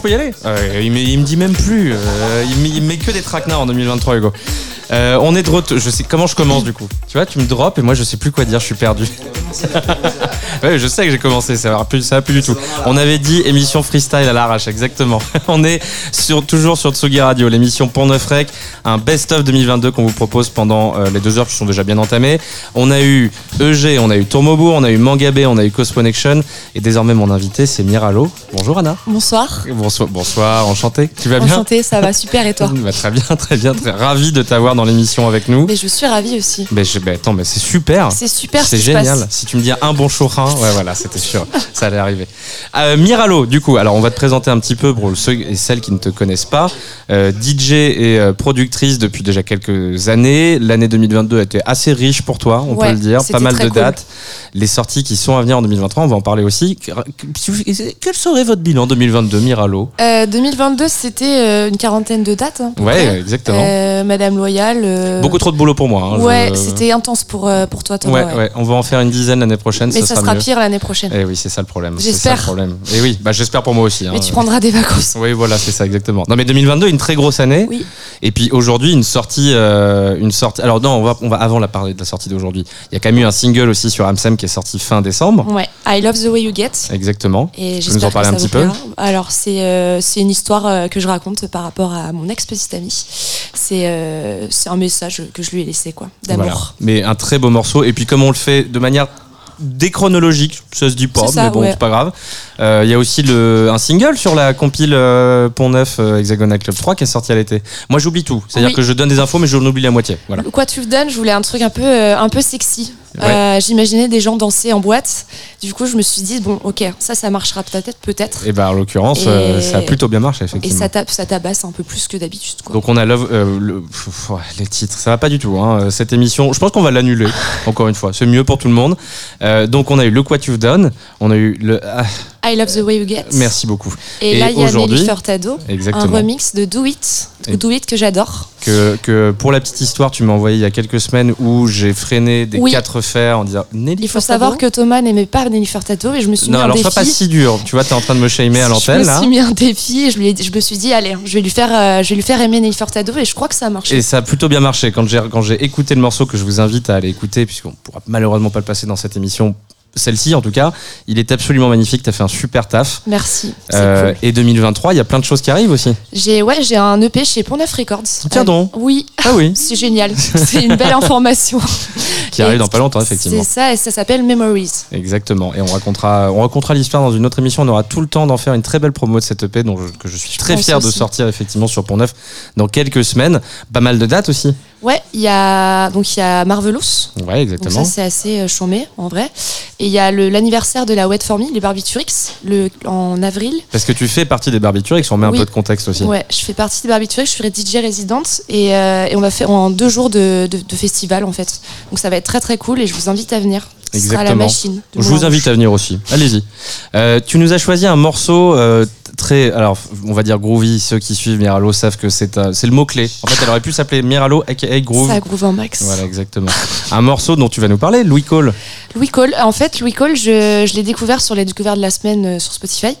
je peux y aller il, me, me dit même plus. euh, il, me, il me met que des traquenards en 2023, Hugo. Euh, on est de retour. Je sais comment je commence du coup? Tu vois, tu me drops et moi je sais plus quoi dire. Je suis perdu. ouais, je sais que j'ai commencé. Ça va plus, ça va plus du tout. On avait dit émission freestyle à l'arrache, exactement. on est toujours sur Tsugi Radio, l'émission Pont Neuf Rec, un best-of 2022 qu'on vous propose pendant euh, les deux heures qui sont déjà bien entamées. On a eu EG, on a eu Tourmobo, on a eu Mangabé, on a eu Cosponection et désormais mon invité c'est Miralo. Bonjour Anna. Bonsoir. Bonsoir, bonsoir, enchanté. Tu vas bien Enchantée, ça va super et toi Bah, Très bien, très bien, très ravi de t'avoir dans l'émission avec nous. Mais je suis ravie aussi. Mais je- bah, attends, mais c'est super. C'est super ce C'est génial. passe. Si tu me dis un bon chaurin, ouais, voilà, c'était sûr. ça allait arriver. Euh, Miralo, du coup, alors on va te présenter un petit peu pour ceux et celles qui ne te connaissent pas. Euh, DJ et euh, productrice depuis déjà quelques années. L'année 2022 a été assez riche pour toi, on Ouais, peut le dire. Pas mal de cool. dates. Les sorties qui sont à venir en 2023, on va en parler aussi. Quel serait votre bilan 2022, Miralo Euh, 2022, c'était euh, une quarantaine de dates. hein, Ouais, près. exactement. Euh, Madame Loyal. euh, Beaucoup trop de boulot pour moi. hein, Ouais, je- c'était intense pour, euh, pour toi, Thomas. Ouais, ouais. ouais, on va en faire une dizaine l'année prochaine. Mais ça, ça sera, pire l'année prochaine. Eh oui, c'est ça le problème. J'espère. le problème. Et oui, bah j'espère pour moi aussi. hein. Mais tu prendras des vacances. Oui, voilà, c'est ça exactement. Non, mais 2022, une très grosse année. Oui. Et puis aujourd'hui, une sortie, euh, une sortie. Alors non, on va, on va avant la parler de la sortie d'aujourd'hui. Il y a quand même eu un single aussi sur Amsem qui est sorti fin décembre. Ouais, I Love the Way You Get. Exactement. Et j'espère que ça un petit vous peu plaira. Alors, c'est euh, c'est une histoire euh, que je raconte par rapport à mon ex-petite amie. C'est euh, c'est un message que je lui ai laissé, quoi, d'amour. Voilà. Mais un très beau morceau. Et puis comme on le fait de manière déchronologique, ça se dit pas, ça, mais bon, ouais. c'est pas grave. Il y a aussi le, un single sur la compile Pont Neuf Hexagonal Club 3 qui est sorti à l'été. Moi j'oublie tout, c'est-à-dire Oui. que je donne des infos mais je oublie la moitié. Voilà. Quoi tu donnes, je voulais un truc un peu, un peu sexy. Ouais. Euh, J'imaginais des gens danser en boîte. Du coup, je me suis dit, bon, ok, ça, ça marchera peut-être, peut-être. Et bah en l'occurrence, Et- euh, ça a plutôt bien marché Et effectivement. ça, tape, ça tabasse un peu plus que d'habitude. Donc on a Love, euh, le- pff, les titres, ça va pas du tout. Hein, cette émission, je pense qu'on va l'annuler. encore une fois, c'est mieux pour tout le monde. Donc on a eu Look What You've Done, on a eu le. ah, I Love the Way You Get. merci beaucoup. Et, Et là, il y a Nelly Furtado, un remix de Do It, Do It que j'adore. Que, que pour la petite histoire, tu m'as envoyé il y a quelques semaines où j'ai freiné des Oui. quatre fers en disant Nelly Il faut Furtado savoir que Thomas n'aimait pas Nelly Furtado et je me suis Non, mis un alors défi. sois pas si dur. Tu vois, t'es en train de me shamer à je l'antenne me là. suis mis un défi et je, lui ai dit- je me suis dit, allez, je vais lui faire, euh, je vais lui faire aimer Nelly Furtado et je crois que ça a marché. Et ça a plutôt bien marché. Quand j'ai quand j'ai écouté le morceau que je vous invite à aller écouter, puisqu'on pourra malheureusement pas le passer dans cette émission, celle-ci en tout cas, il est absolument magnifique. T'as fait un super taf. Merci. Euh, cool. Et 2023, il y a plein de choses qui arrivent aussi. J'ai ouais, j'ai un EP chez Pont Neuf Records. Tiens Euh, donc. Oui. Ah oui. C'est génial. C'est une belle information. Qui Et arrive dans pas longtemps, effectivement. C'est ça et ça s'appelle Memories. Exactement. Et on racontera, on racontera l'histoire dans une autre émission. On aura tout le temps d'en faire une très belle promo de cette EP, dont je- que je suis très fier de sortir effectivement sur Pont Neuf dans quelques semaines. Pas mal de dates aussi. Ouais, il y a donc il y a Marvelous. Ouais, Donc exactement. ça c'est assez euh, chômé en vrai. Et il y a l'anniversaire de la Wet For Me, les Barbiturix, le en avril. Parce que tu fais partie des Barbiturix, on met un peu de contexte aussi. Ouais, je fais partie des Barbiturix, je suis DJ résidente et, euh, et on va faire en deux jours de, de- de festival en fait. Donc ça va être très très cool et je vous invite à venir. Ce sera la Exactement. machine. Je vous invite à venir aussi. Allez-y. Euh, tu nous as choisi un morceau euh, très, alors on va dire groovy. Ceux qui suivent Miralo savent que c'est un- c'est le mot clé. En fait, elle aurait pu s'appeler Miralo aka Groove. Ça groove en max. Voilà, exactement. Un morceau dont tu vas nous parler, Louis Cole. Louis Cole, en fait, Louis Cole, je, je l'ai découvert sur les découvertes de la semaine euh, sur Spotify.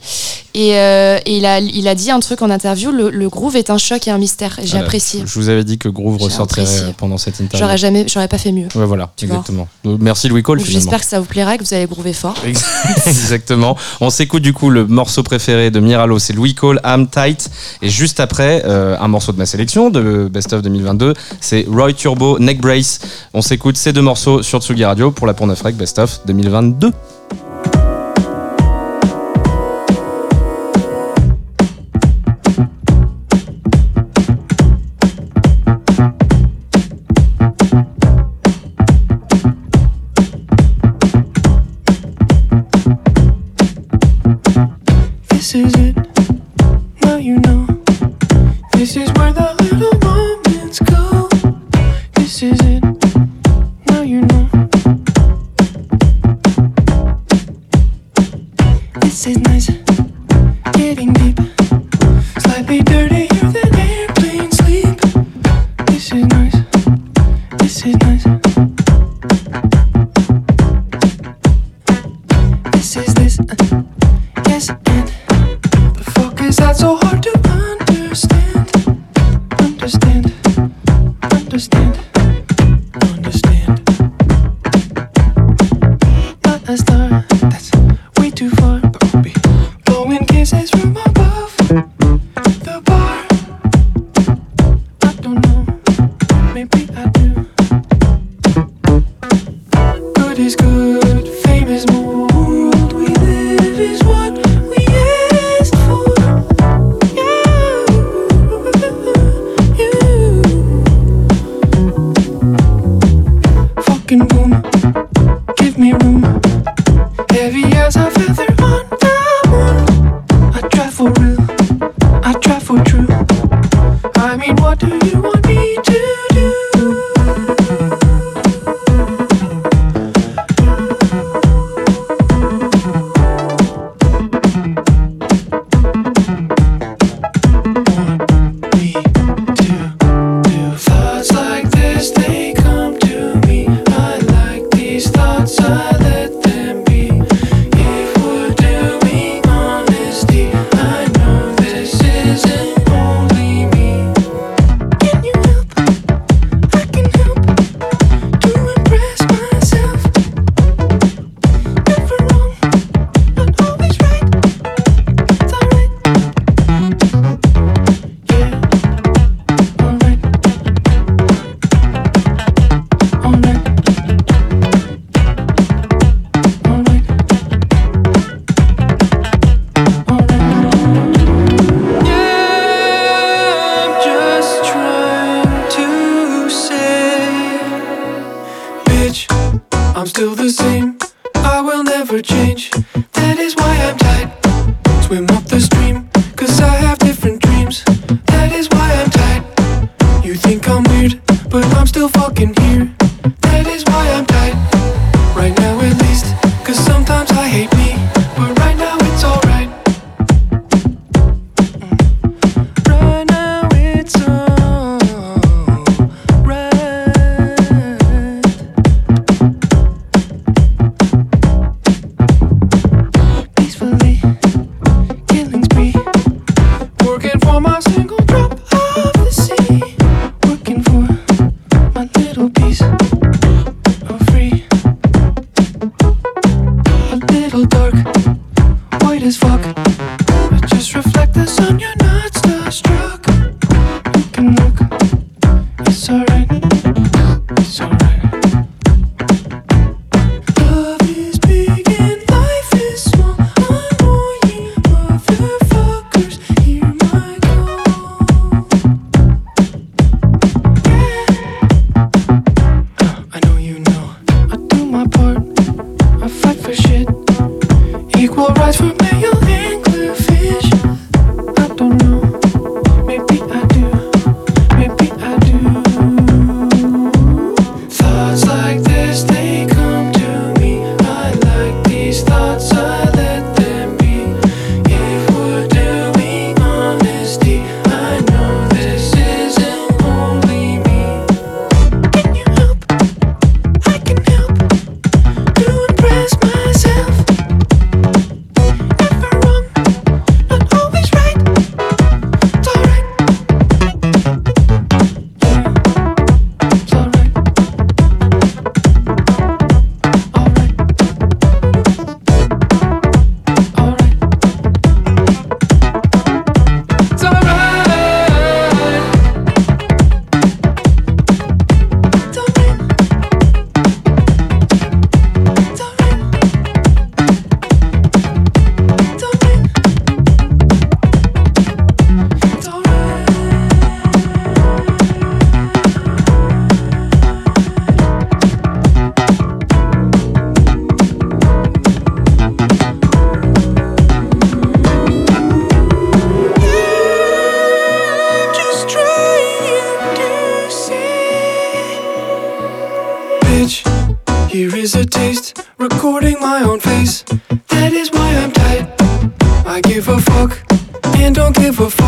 Et, euh, et il, a, il a dit un truc en interview le, le groove est un choc et un mystère. Et j'ai Voilà. apprécié. Je vous avais dit que Groove J'ai ressortirait apprécié. pendant cette interview. J'aurais jamais, j'aurais pas fait mieux. Ouais, voilà, Tu vois. exactement. Donc, Merci Louis Cole Donc, finalement. J'espère que ça vous plaira, que vous allez groover fort. Ex- Exactement. On s'écoute du coup le morceau préféré de Miralo, c'est Louis Cole, I'm Tight. Et juste après, euh, un morceau de ma sélection de Best of 2022, c'est Roy Turbo, Neck Brace. On s'écoute ces deux morceaux sur Tsugi Radio pour la Pont Neuf Rec Best of 2022. fucking boom. my own face. That is why I'm tight. I give a fuck and don't give a fuck.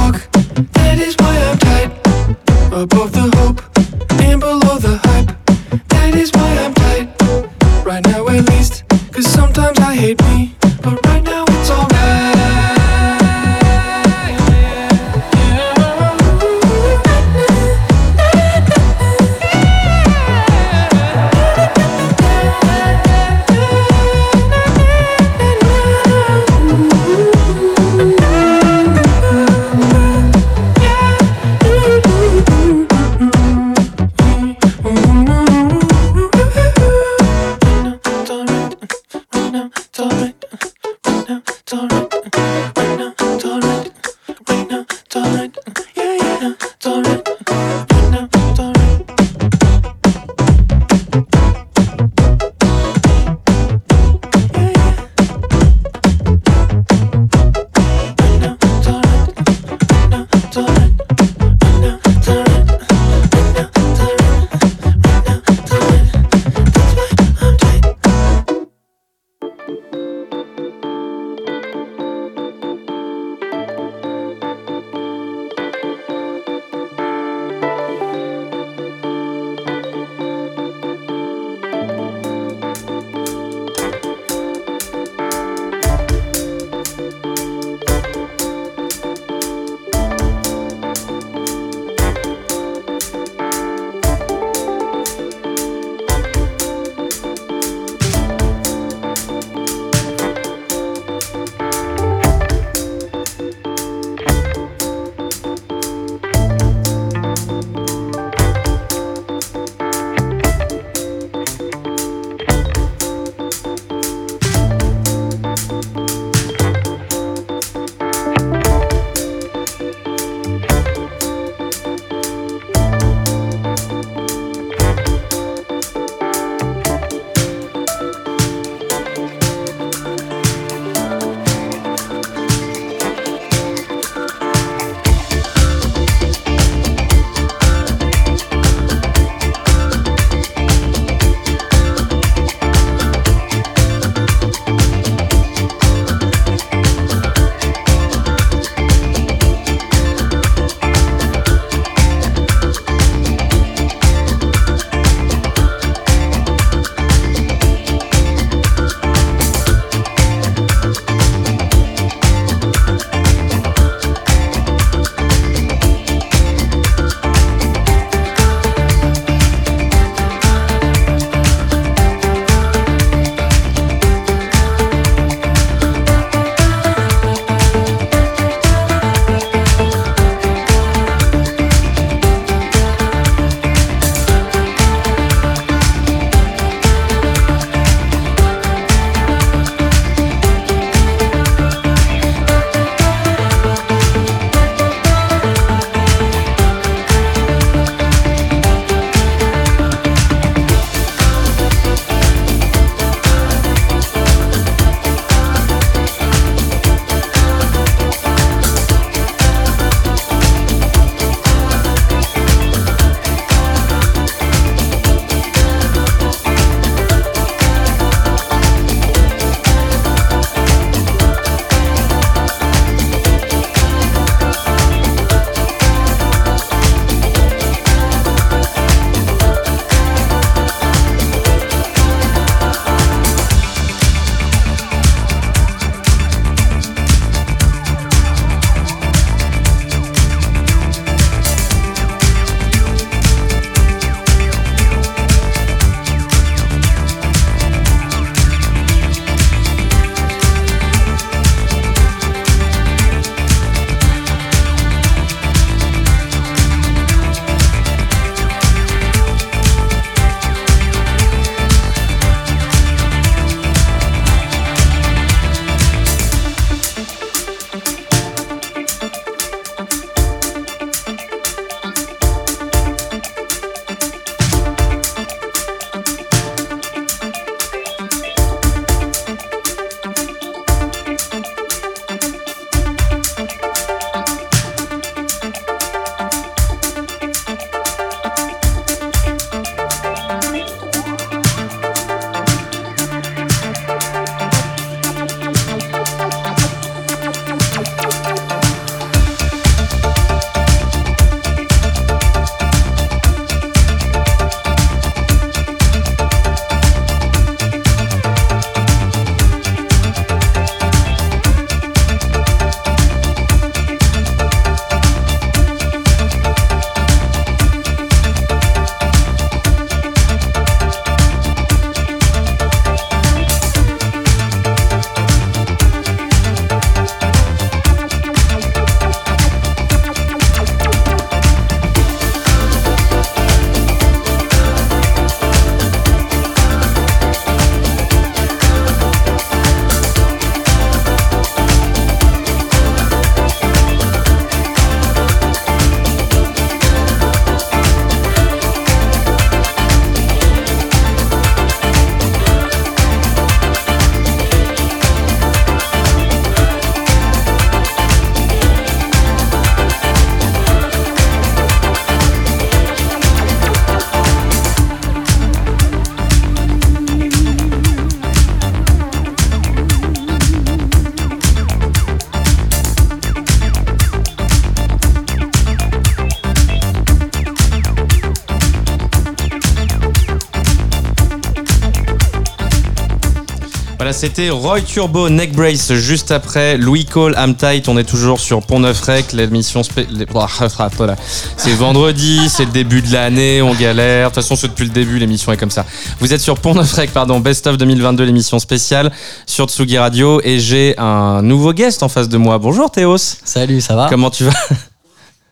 C'était Roy Turbo Neck Brace juste après Louis Cole Am Tight. On est toujours sur Pont Neuf Rec, l'émission spé- les- voilà. C'est vendredi, c'est le début de l'année, on galère. De toute façon, c'est depuis le début, l'émission est comme ça. Vous êtes sur Pont Neuf Rec, pardon, Best of 2022, l'émission spéciale sur Tsugi Radio et j'ai un nouveau guest en face de moi. Bonjour Théos. Salut, ça va Comment tu vas?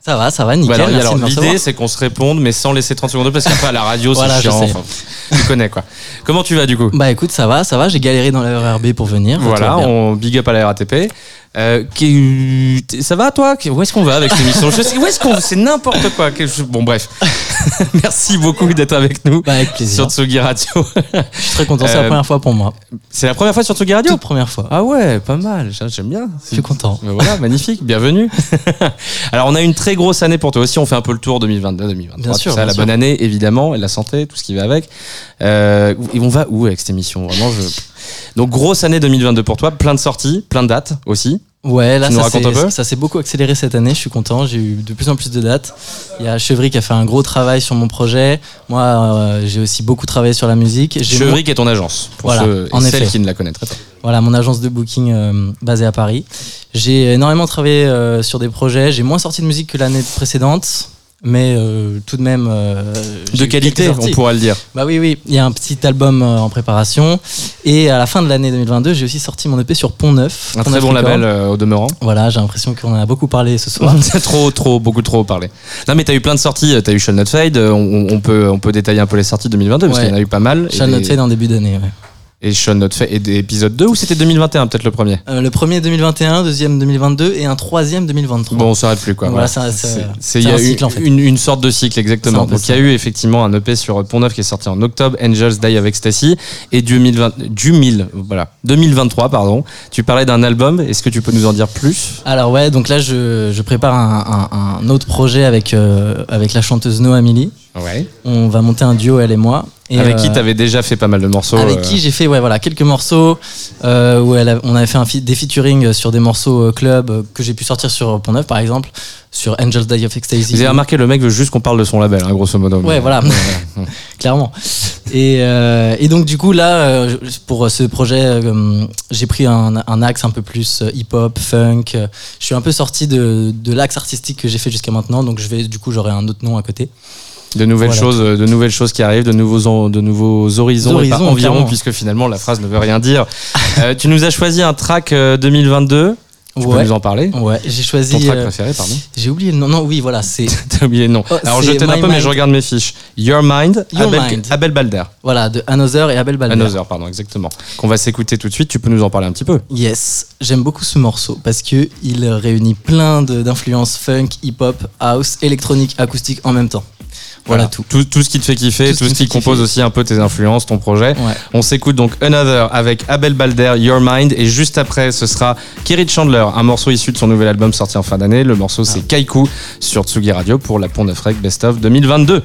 Ça va, ça va, nickel. Bah l'idée, c'est qu'on se réponde, mais sans laisser 30 secondes parce qu'après à la radio, c'est Voilà, chiant. Enfin, tu connais quoi. Comment tu vas du coup? Bah écoute, ça va, ça va, j'ai galéré dans la RRB pour venir. Voilà, on big up à la RATP. Euh, qui- ça va toi? Où est-ce qu'on va avec cette émission? Je sais- Où est-ce qu'on C'est n'importe quoi. Bon bref. Merci beaucoup d'être avec nous Bah, avec plaisir. sur Tsugi Radio. Je suis très content, c'est Euh, la première fois pour moi. C'est la première fois sur Tsugi Radio? Toute première fois. Ah ouais, pas mal. J'a- J'aime bien. Je suis content. Ben voilà, magnifique, bienvenue. Alors on a une très grosse année pour toi aussi, on fait un peu le tour 2022, 2023, Bien sûr, ça, bien la sûr. bonne année évidemment, et la santé, tout ce qui va avec. Euh, et on va où avec cette émission? Vraiment, je... Donc grosse année 2022 pour toi, plein de sorties, plein de dates aussi. Ouais, là, ça racontes un peu s'est- ça s'est beaucoup accéléré cette année, je suis content. J'ai eu de plus en plus de dates. Il y a Chevry qui a fait un gros travail sur mon projet. Moi, euh, j'ai aussi beaucoup travaillé sur la musique. J'ai Chevry qui est ton agence, pour Voilà, ceux et en celles effet. qui ne la connaîtraient pas. Voilà, mon agence de booking euh, basée à Paris. J'ai énormément travaillé euh, sur des projets. J'ai moins sorti de musique que l'année précédente, mais euh, tout de même. euh, De qualité, on pourra le dire. Bah oui, oui. Il y a un petit album euh, en préparation. Et à la fin de l'année 2022, j'ai aussi sorti mon EP sur Pont Neuf. Un Pont très bon label au demeurant. Voilà, j'ai l'impression qu'on en a beaucoup parlé ce soir. Trop, trop, beaucoup trop parlé. Non, mais t'as eu plein de sorties. T'as eu Shall Not Fade. On, on peut, on peut détailler un peu les sorties 2022 parce Ouais. qu'il y en a eu pas mal. Shall Not Fade en début d'année, ouais. Et Shall Not Fade. Et des épisodes 2 ou c'était 2021 peut-être le premier Euh, le premier 2021, deuxième 2022 et un troisième 2023. Bon, on s'arrête plus quoi. Voilà. voilà, C'est- un cycle, en fait. une, une sorte de cycle exactement. Donc il y a eu effectivement un EP sur Pont Neuf qui est sorti en octobre, Angels Die of Ecstasy, et 2020, du 1000, voilà, 2023 pardon. Tu parlais d'un album. Est-ce que tu peux nous en dire plus? Alors ouais, donc là je, je prépare un, un- un autre projet avec, euh, avec la chanteuse Noamili. Ouais. On va monter un duo, elle et moi. Et, Avec qui euh, t'avais déjà fait pas mal de morceaux Avec euh, qui j'ai fait ouais, voilà, quelques morceaux euh, où elle a- on avait fait un fi- des featuring sur des morceaux euh, club que j'ai pu sortir sur Pont Neuf par exemple, sur Angels Die of Ecstasy. Vous avez remarqué, le mec veut juste qu'on parle de son label, hein, grosso modo. Ouais, voilà, clairement. Et, euh, et donc, du coup, là, pour ce projet, euh, j'ai pris un, un axe un peu plus hip-hop, funk. Je suis un peu sorti de, de l'axe artistique que j'ai fait jusqu'à maintenant, donc je vais, du coup, j'aurai un autre nom à côté. De nouvelles Voilà. choses, euh, de nouvelles choses qui arrivent, de nouveaux, de nouveaux horizons, et pas environ, clairement. puisque finalement la phrase ne veut rien dire. Euh, tu nous as choisi un track euh, 2022. Tu peux nous en parler Ouais, j'ai choisi. Ton track euh, préféré, pardon. j'ai oublié le nom. Non, oui, voilà, c'est T'as oublié le nom. Oh, Alors je t'aide un peu, mais je regarde mes fiches. Your Mind, Your Abel, Mind. Abel Balder. voilà de Another et Abel Balder. Another, pardon, exactement. Qu'on va s'écouter tout de suite. Tu peux nous en parler un petit peu. Yes, j'aime beaucoup ce morceau parce que il réunit plein d'influences funk, hip-hop, house, électronique, acoustique en même temps. Voilà, tout. tout. Tout ce qui te fait kiffer, Tout tout, ce ce qui compose kiffer. aussi un peu tes influences, ton projet. Ouais. On s'écoute donc Another avec Abel Balder, Your Mind, et juste après, ce sera Kerry Chandler, un morceau issu de son nouvel album sorti en fin d'année. Le morceau, c'est Kaiku sur Tsugi Radio pour la Pont Neuf Rec Best of 2022.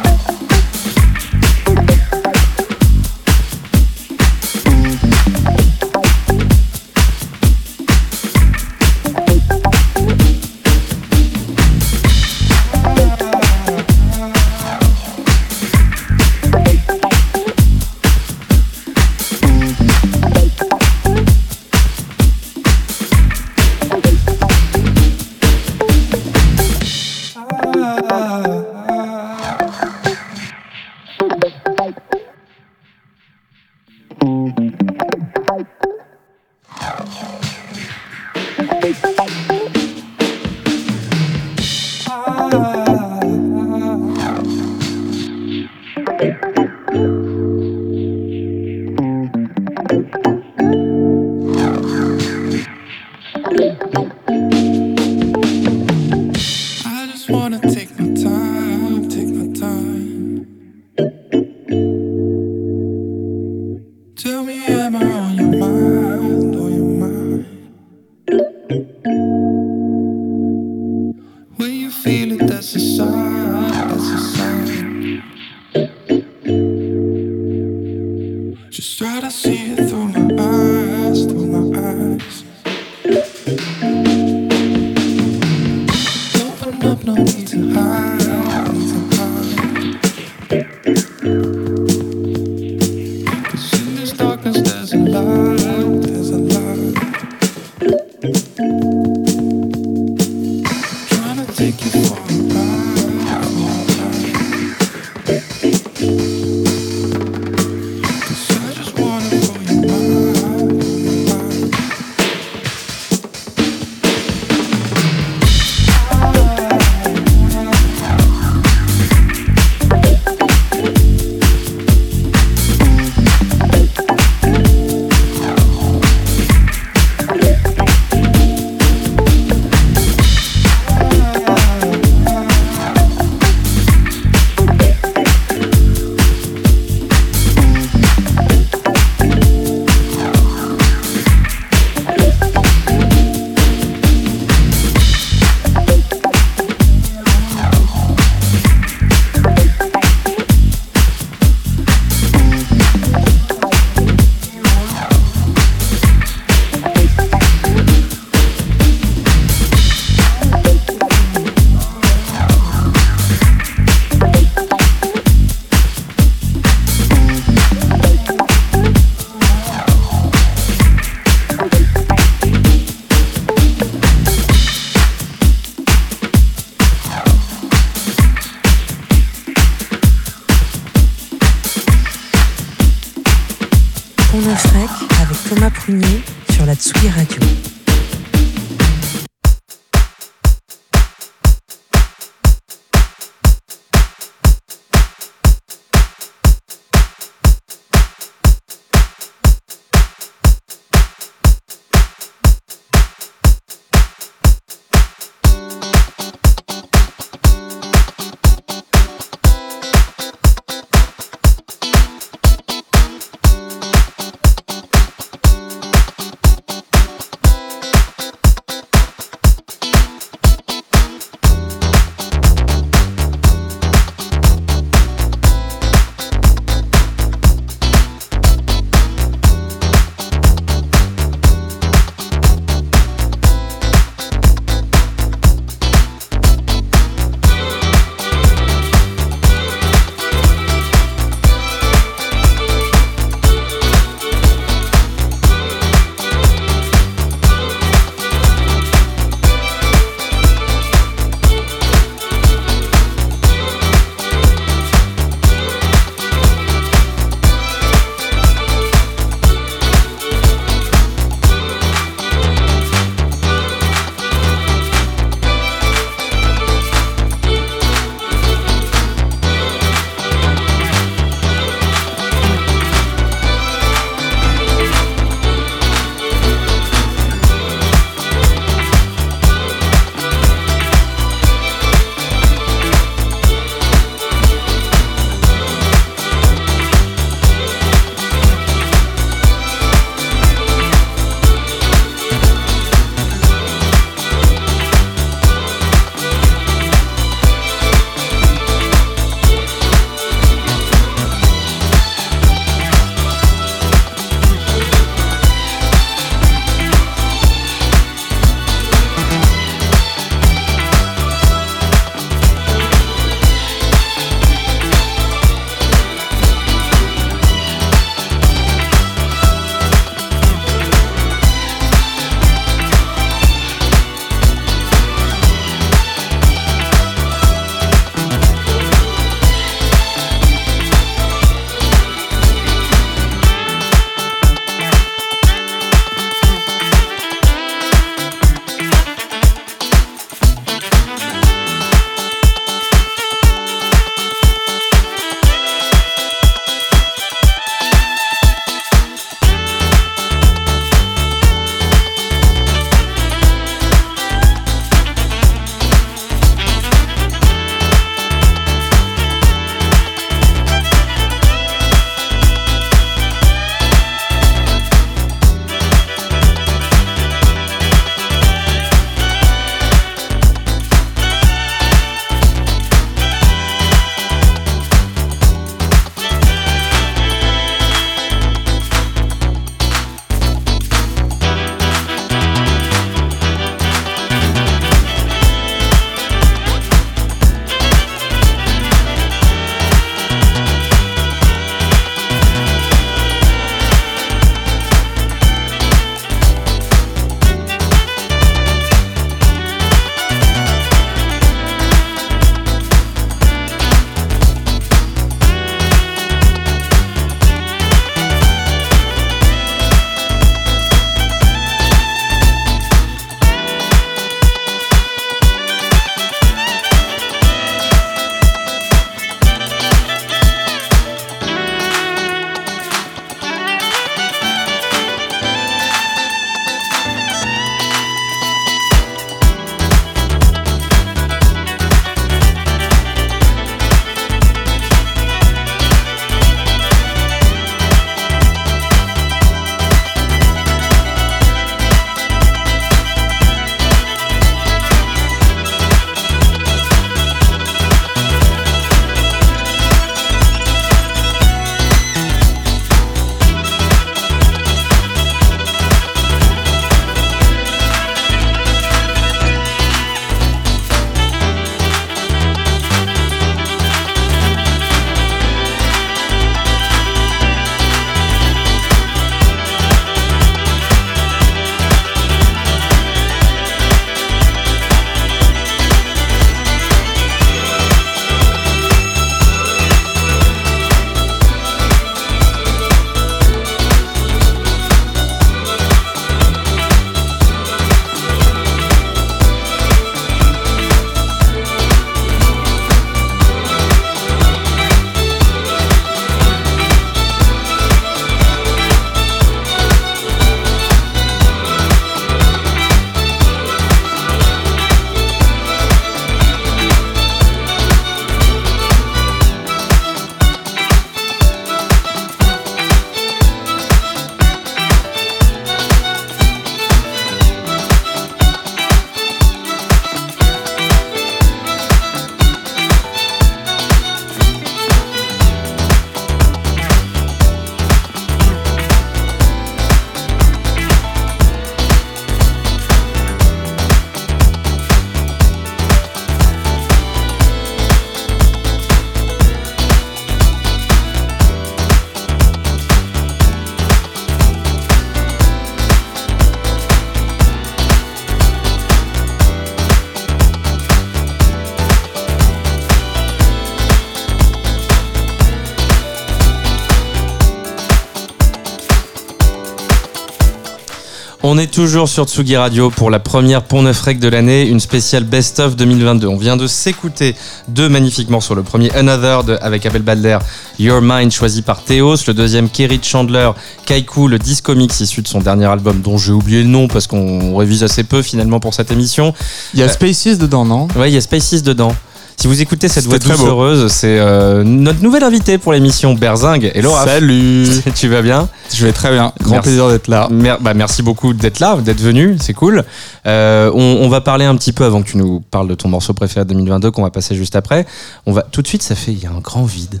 Est toujours sur Tsugi Radio pour la première Pont Neuf Rec de l'année, une spéciale Best of 2022. On vient de s'écouter deux magnifiques morceaux. Le premier Another de- avec Abel Balder, Your Mind choisi par Théos. Le deuxième Kerry Chandler, Kaiku, le disco mix issu de son dernier album dont j'ai oublié le nom parce qu'on révise assez peu finalement pour cette émission. Il y a Euh, Spaces dedans, non? Ouais, il y a Spaces dedans. Si vous écoutez cette voix douce heureuse, c'est euh, notre nouvelle invitée pour l'émission Berzing et Laura. Salut tu vas bien? Je vais très bien. Grand Merci. plaisir d'être là. Mer- bah, merci beaucoup d'être là, d'être venu, c'est cool. Euh, on, on va parler un petit peu avant que tu nous parles de ton morceau préféré de 2022 qu'on va passer juste après. On va tout de suite, ça fait il y a un grand vide.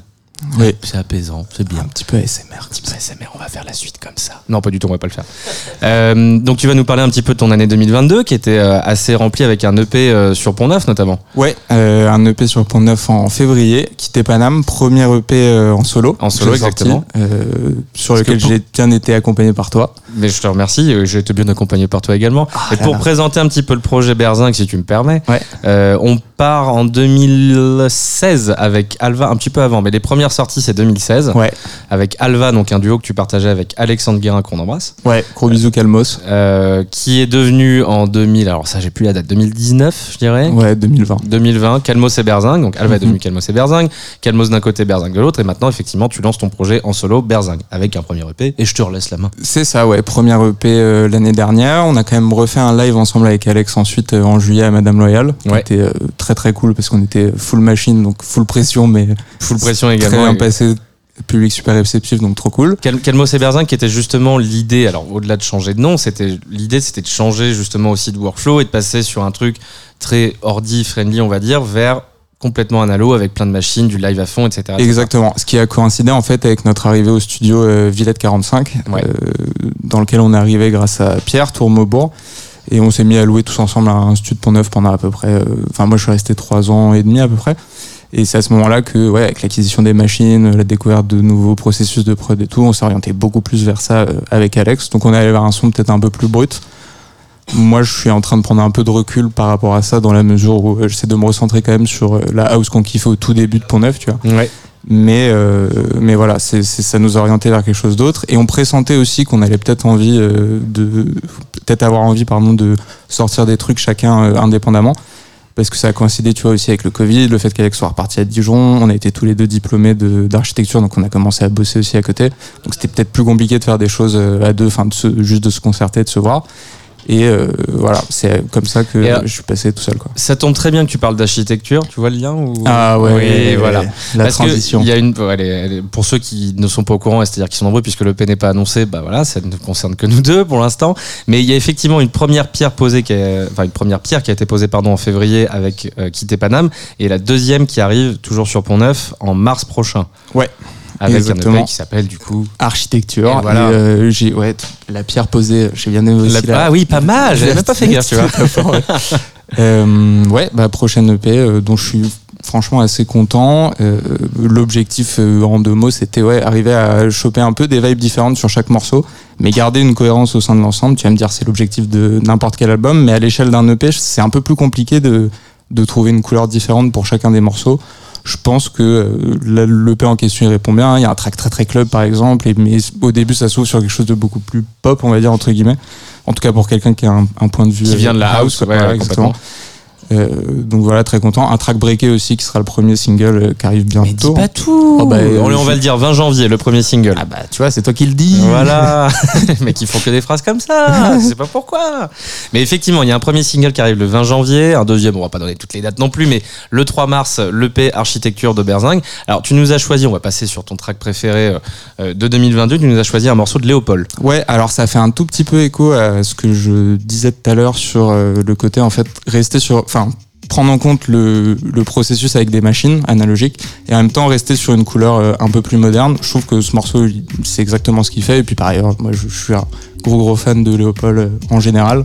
Oui. C'est apaisant, c'est bien. Un petit peu ASMR. Un petit peu ASMR, on va faire la suite comme ça. Non, pas du tout, on va pas le faire. Euh, donc tu vas nous parler un petit peu de ton année 2022 qui était euh, assez remplie avec un EP euh, sur Pont Neuf notamment. Ouais, euh, un EP sur Pont Neuf en février, quitté Paname, premier EP en solo. En solo, sorti, exactement. euh, sur Parce lequel pour- j'ai bien été accompagné par toi. Mais je te remercie, j'ai été bien accompagné par toi également. Et là pour là. présenter un petit peu le projet Berzing, si tu me permets, Ouais. on part en 2016 avec Alva, un petit peu avant, mais les premières sorties c'est 2016, Ouais, avec Alva, donc un duo que tu partageais avec Alexandre Guérin qu'on embrasse, ouais, gros bisous Calmos. euh, qui est devenu en 2000, alors ça j'ai plus la date, 2019 je dirais Ouais, 2020. 2020, Calmos et Berzing, donc Alva est Mhm. devenu Calmos et Berzing, Calmos d'un côté, Berzing de l'autre, et maintenant effectivement tu lances ton projet en solo Berzing, avec un premier EP, et je te relaisse la main. C'est ça, ouais. Premier EP euh, l'année dernière. On a quand même refait un live ensemble avec Alex ensuite euh, en juillet à Madame Loyal. Qui Ouais. était euh, très très cool parce qu'on était full machine, donc full pression, mais Full pression très également. bien et- passé. Public super réceptif, donc trop cool. Cal- Calmos et Berzin qui était justement l'idée, alors au-delà de changer de nom, c'était l'idée c'était de changer justement aussi de workflow et de passer sur un truc très ordi friendly on va dire vers complètement analo avec plein de machines, du live à fond, etc. Exactement. Ce qui a coïncidé en fait avec notre arrivée au studio euh, Villette 45, Ouais. euh, dans lequel on est arrivé grâce à Pierre Tourmaubourg. Et on s'est mis à louer tous ensemble un studio de Pont-Neuf pendant à peu près. euh, Enfin, moi, je suis resté trois ans et demi à peu près. Et c'est à ce moment-là que, ouais, avec l'acquisition des machines, la découverte de nouveaux processus de prod et tout, on s'est orienté beaucoup plus vers ça euh, avec Alex. Donc, on est allé vers un son peut-être un peu plus brut. Moi, je suis en train de prendre un peu de recul par rapport à ça, dans la mesure où euh, j'essaie de me recentrer quand même sur la house qu'on kiffait au tout début de Pont-Neuf, tu vois Ouais. Mais euh, mais voilà ça nous a orienté vers quelque chose d'autre. Et on pressentait aussi qu'on allait peut-être envie euh, de peut-être avoir envie pardon de sortir des trucs chacun euh, indépendamment. Parce que ça a coïncidé tu vois aussi avec le Covid le fait qu'Alex soit reparti à Dijon. On a été tous les deux diplômés de- d'architecture donc on a commencé à bosser aussi à côté. Donc c'était peut-être plus compliqué de faire des choses à deux enfin de juste de se concerter de se voir et euh, voilà c'est comme ça que euh, je suis passé tout seul quoi Ça tombe très bien que tu parles d'architecture, tu vois le lien ou... ah ouais Oui, voilà. la Parce transition y a une, pour ceux qui ne sont pas au courant, c'est-à-dire qui sont nombreux puisque le P n'est pas annoncé, bah voilà, ça ne concerne que nous deux pour l'instant. Mais il y a effectivement une première pierre posée, qui est- enfin une première pierre qui a été posée pardon en février avec euh, Quitté Paname et la deuxième qui arrive toujours sur Pont Neuf en mars prochain. Ouais. Avec Exactement. un EP qui s'appelle du coup. architecture. Et voilà. Et, euh, j'ai ouais, la pierre posée. J'ai bien aimé aussi. La- la- Ah oui, pas mal. J'avais même pas fait gaffe, tu vois. Très fort, ouais. Euh, ouais, bah prochaine EP euh, dont je suis franchement assez content. L'objectif en deux mots, c'était ouais arriver à choper un peu des vibes différentes sur chaque morceau, mais garder une cohérence au sein de l'ensemble. Tu vas me dire c'est l'objectif de n'importe quel album, mais à l'échelle d'un EP, c'est un peu plus compliqué de de trouver une couleur différente pour chacun des morceaux. Je pense que euh, la- l'EP en question il répond bien. Il y a un track très très club par exemple, et, mais au début ça s'ouvre sur quelque chose de beaucoup plus pop, on va dire entre guillemets. En tout cas pour quelqu'un qui a un, un point de vue Qui euh, vient de la house, quoi. ouais, Voilà, complètement. Euh, donc voilà, très content. Un track breaké aussi qui sera le premier single euh, qui arrive bientôt. Mais dis pas tout. Oh, bah, on, euh, on va le dire 20 janvier, le premier single. Ah bah tu vois, c'est toi qui le dis. Voilà, mais qui font que des phrases comme ça, je sais pas pourquoi. Mais effectivement, il y a un premier single qui arrive le 20 janvier, un deuxième, on va pas donner toutes les dates non plus, mais le 3 mars, l'EP Architecture de Berzing. Alors tu nous as choisi, on va passer sur ton track préféré euh, de 2022, tu nous as choisi un morceau de Léopold. Ouais, alors ça fait un tout petit peu écho à ce que je disais tout à l'heure sur euh, le côté en fait rester sur, enfin prendre en compte le, processus avec des machines analogiques et en même temps rester sur une couleur euh, un peu plus moderne. Je trouve que ce morceau c'est exactement ce qu'il fait et puis par ailleurs moi je, suis un gros gros fan de Léopold euh, en général.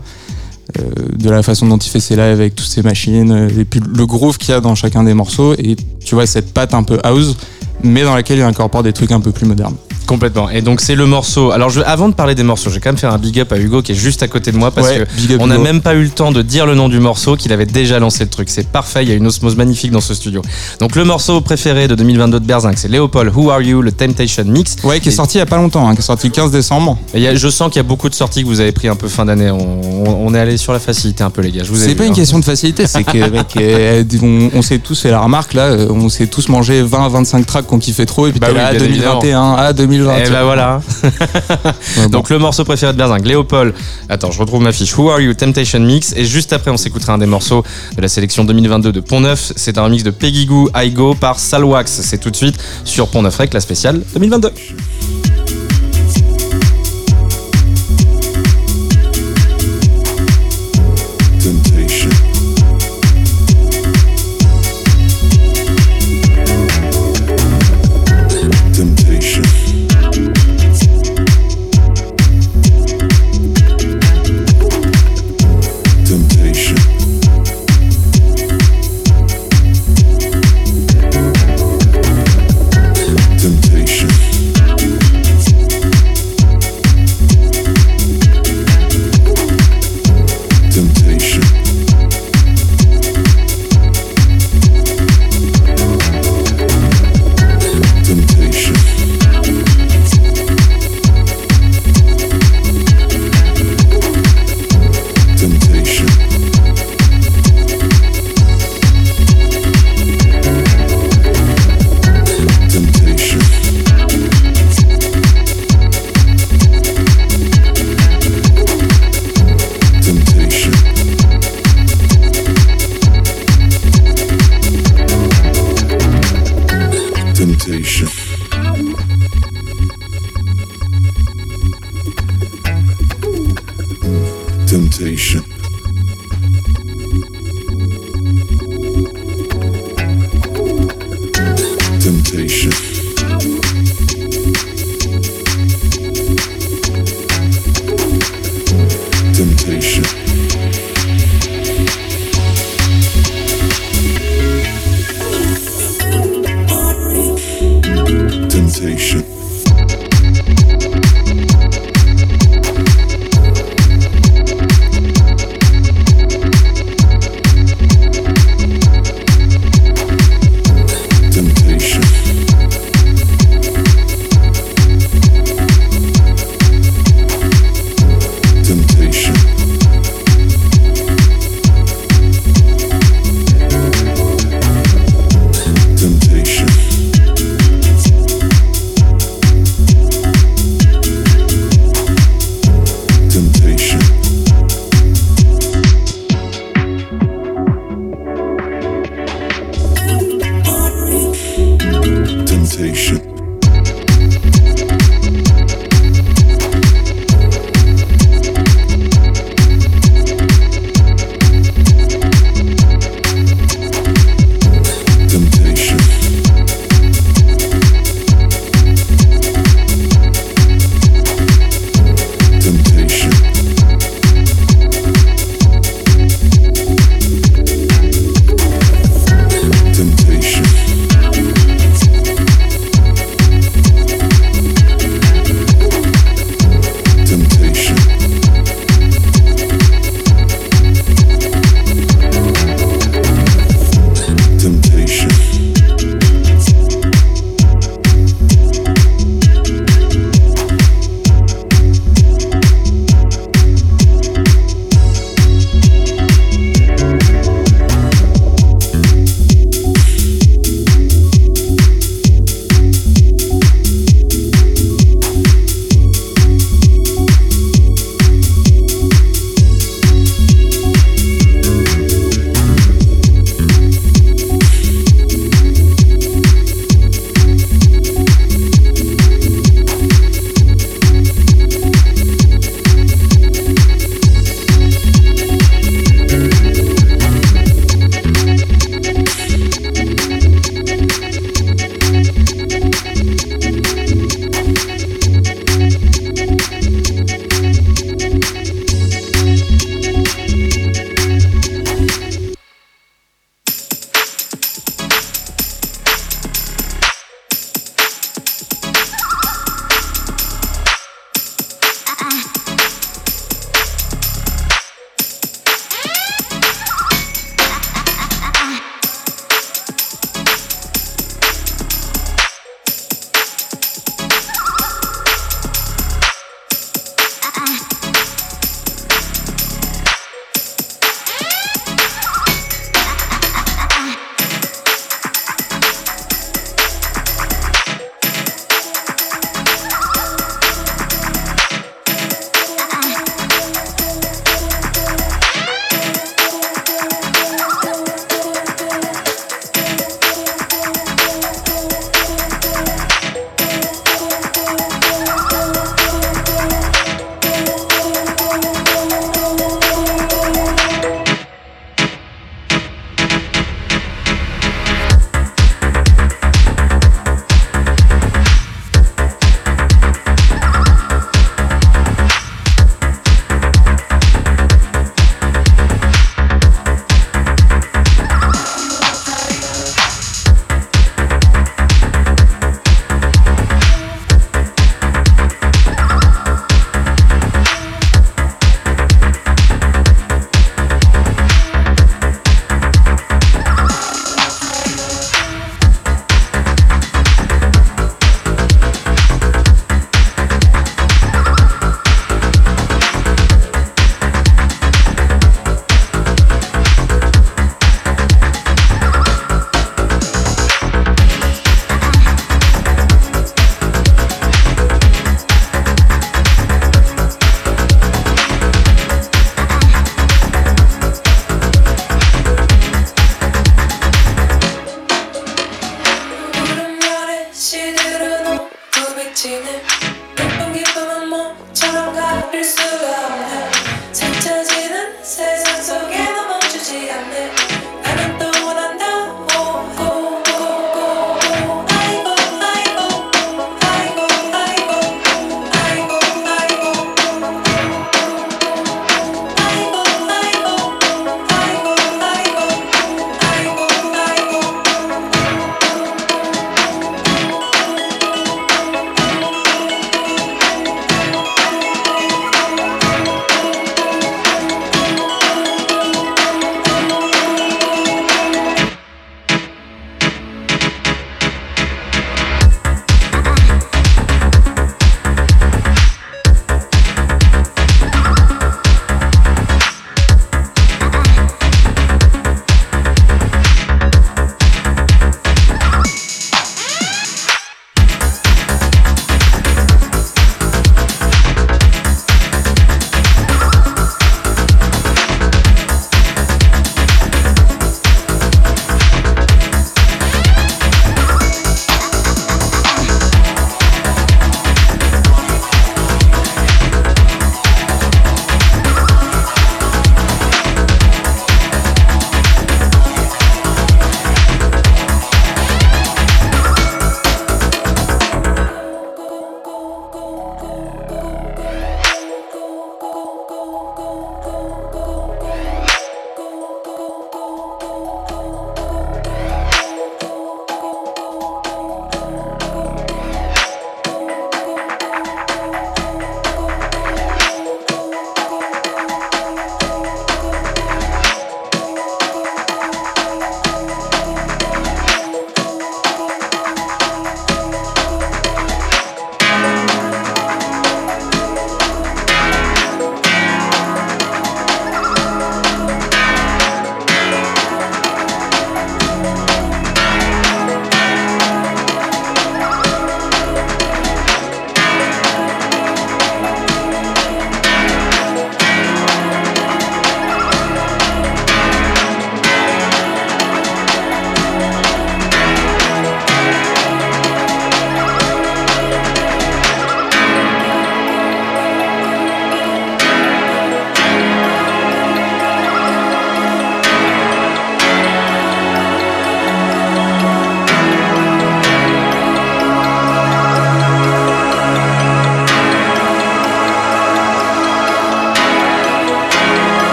euh, de la façon dont il fait ses lives avec toutes ses machines et puis le groove qu'il y a dans chacun des morceaux et tu vois cette patte un peu house mais dans laquelle il incorpore des trucs un peu plus modernes. Complètement. Et donc c'est le morceau. Alors je, avant de parler des morceaux, je vais quand même faire un big up à Hugo qui est juste à côté de moi parce Ouais, que on n'a même pas eu le temps de dire le nom du morceau qu'il avait déjà lancé le truc. C'est parfait. Il y a une osmose magnifique dans ce studio. Donc le morceau préféré de 2022 de Berzinc, c'est Léopold. Who Are You, le Temptation Mix. Ouais, qui est Et- sorti il y a pas longtemps, hein, qui est sorti le 15 décembre. et y a- je sens qu'il y a beaucoup de sorties que vous avez pris un peu fin d'année. On, on- on est allé sur la facilité un peu les gars. Je vous ai C'est vu, pas une hein. question de facilité, c'est que mec, euh, on, on s'est tous fait la remarque là, euh, on s'est tous mangé 20 25 tracks qu'on kiffait trop et puis Bah t'es oui, là, bien 2021, à 2020. Et bah voilà. Ouais, bon. Donc le morceau préféré de Berzinc, Léopold. Attends, je retrouve ma fiche. Who Are You, Temptation Mix. Et juste après, on s'écoutera un des morceaux de la sélection 2022 de Pont Neuf. C'est un remix de Peggy Goo, I Go par Salwax. C'est tout de suite sur Pont Neuf Rec, la spéciale 2022.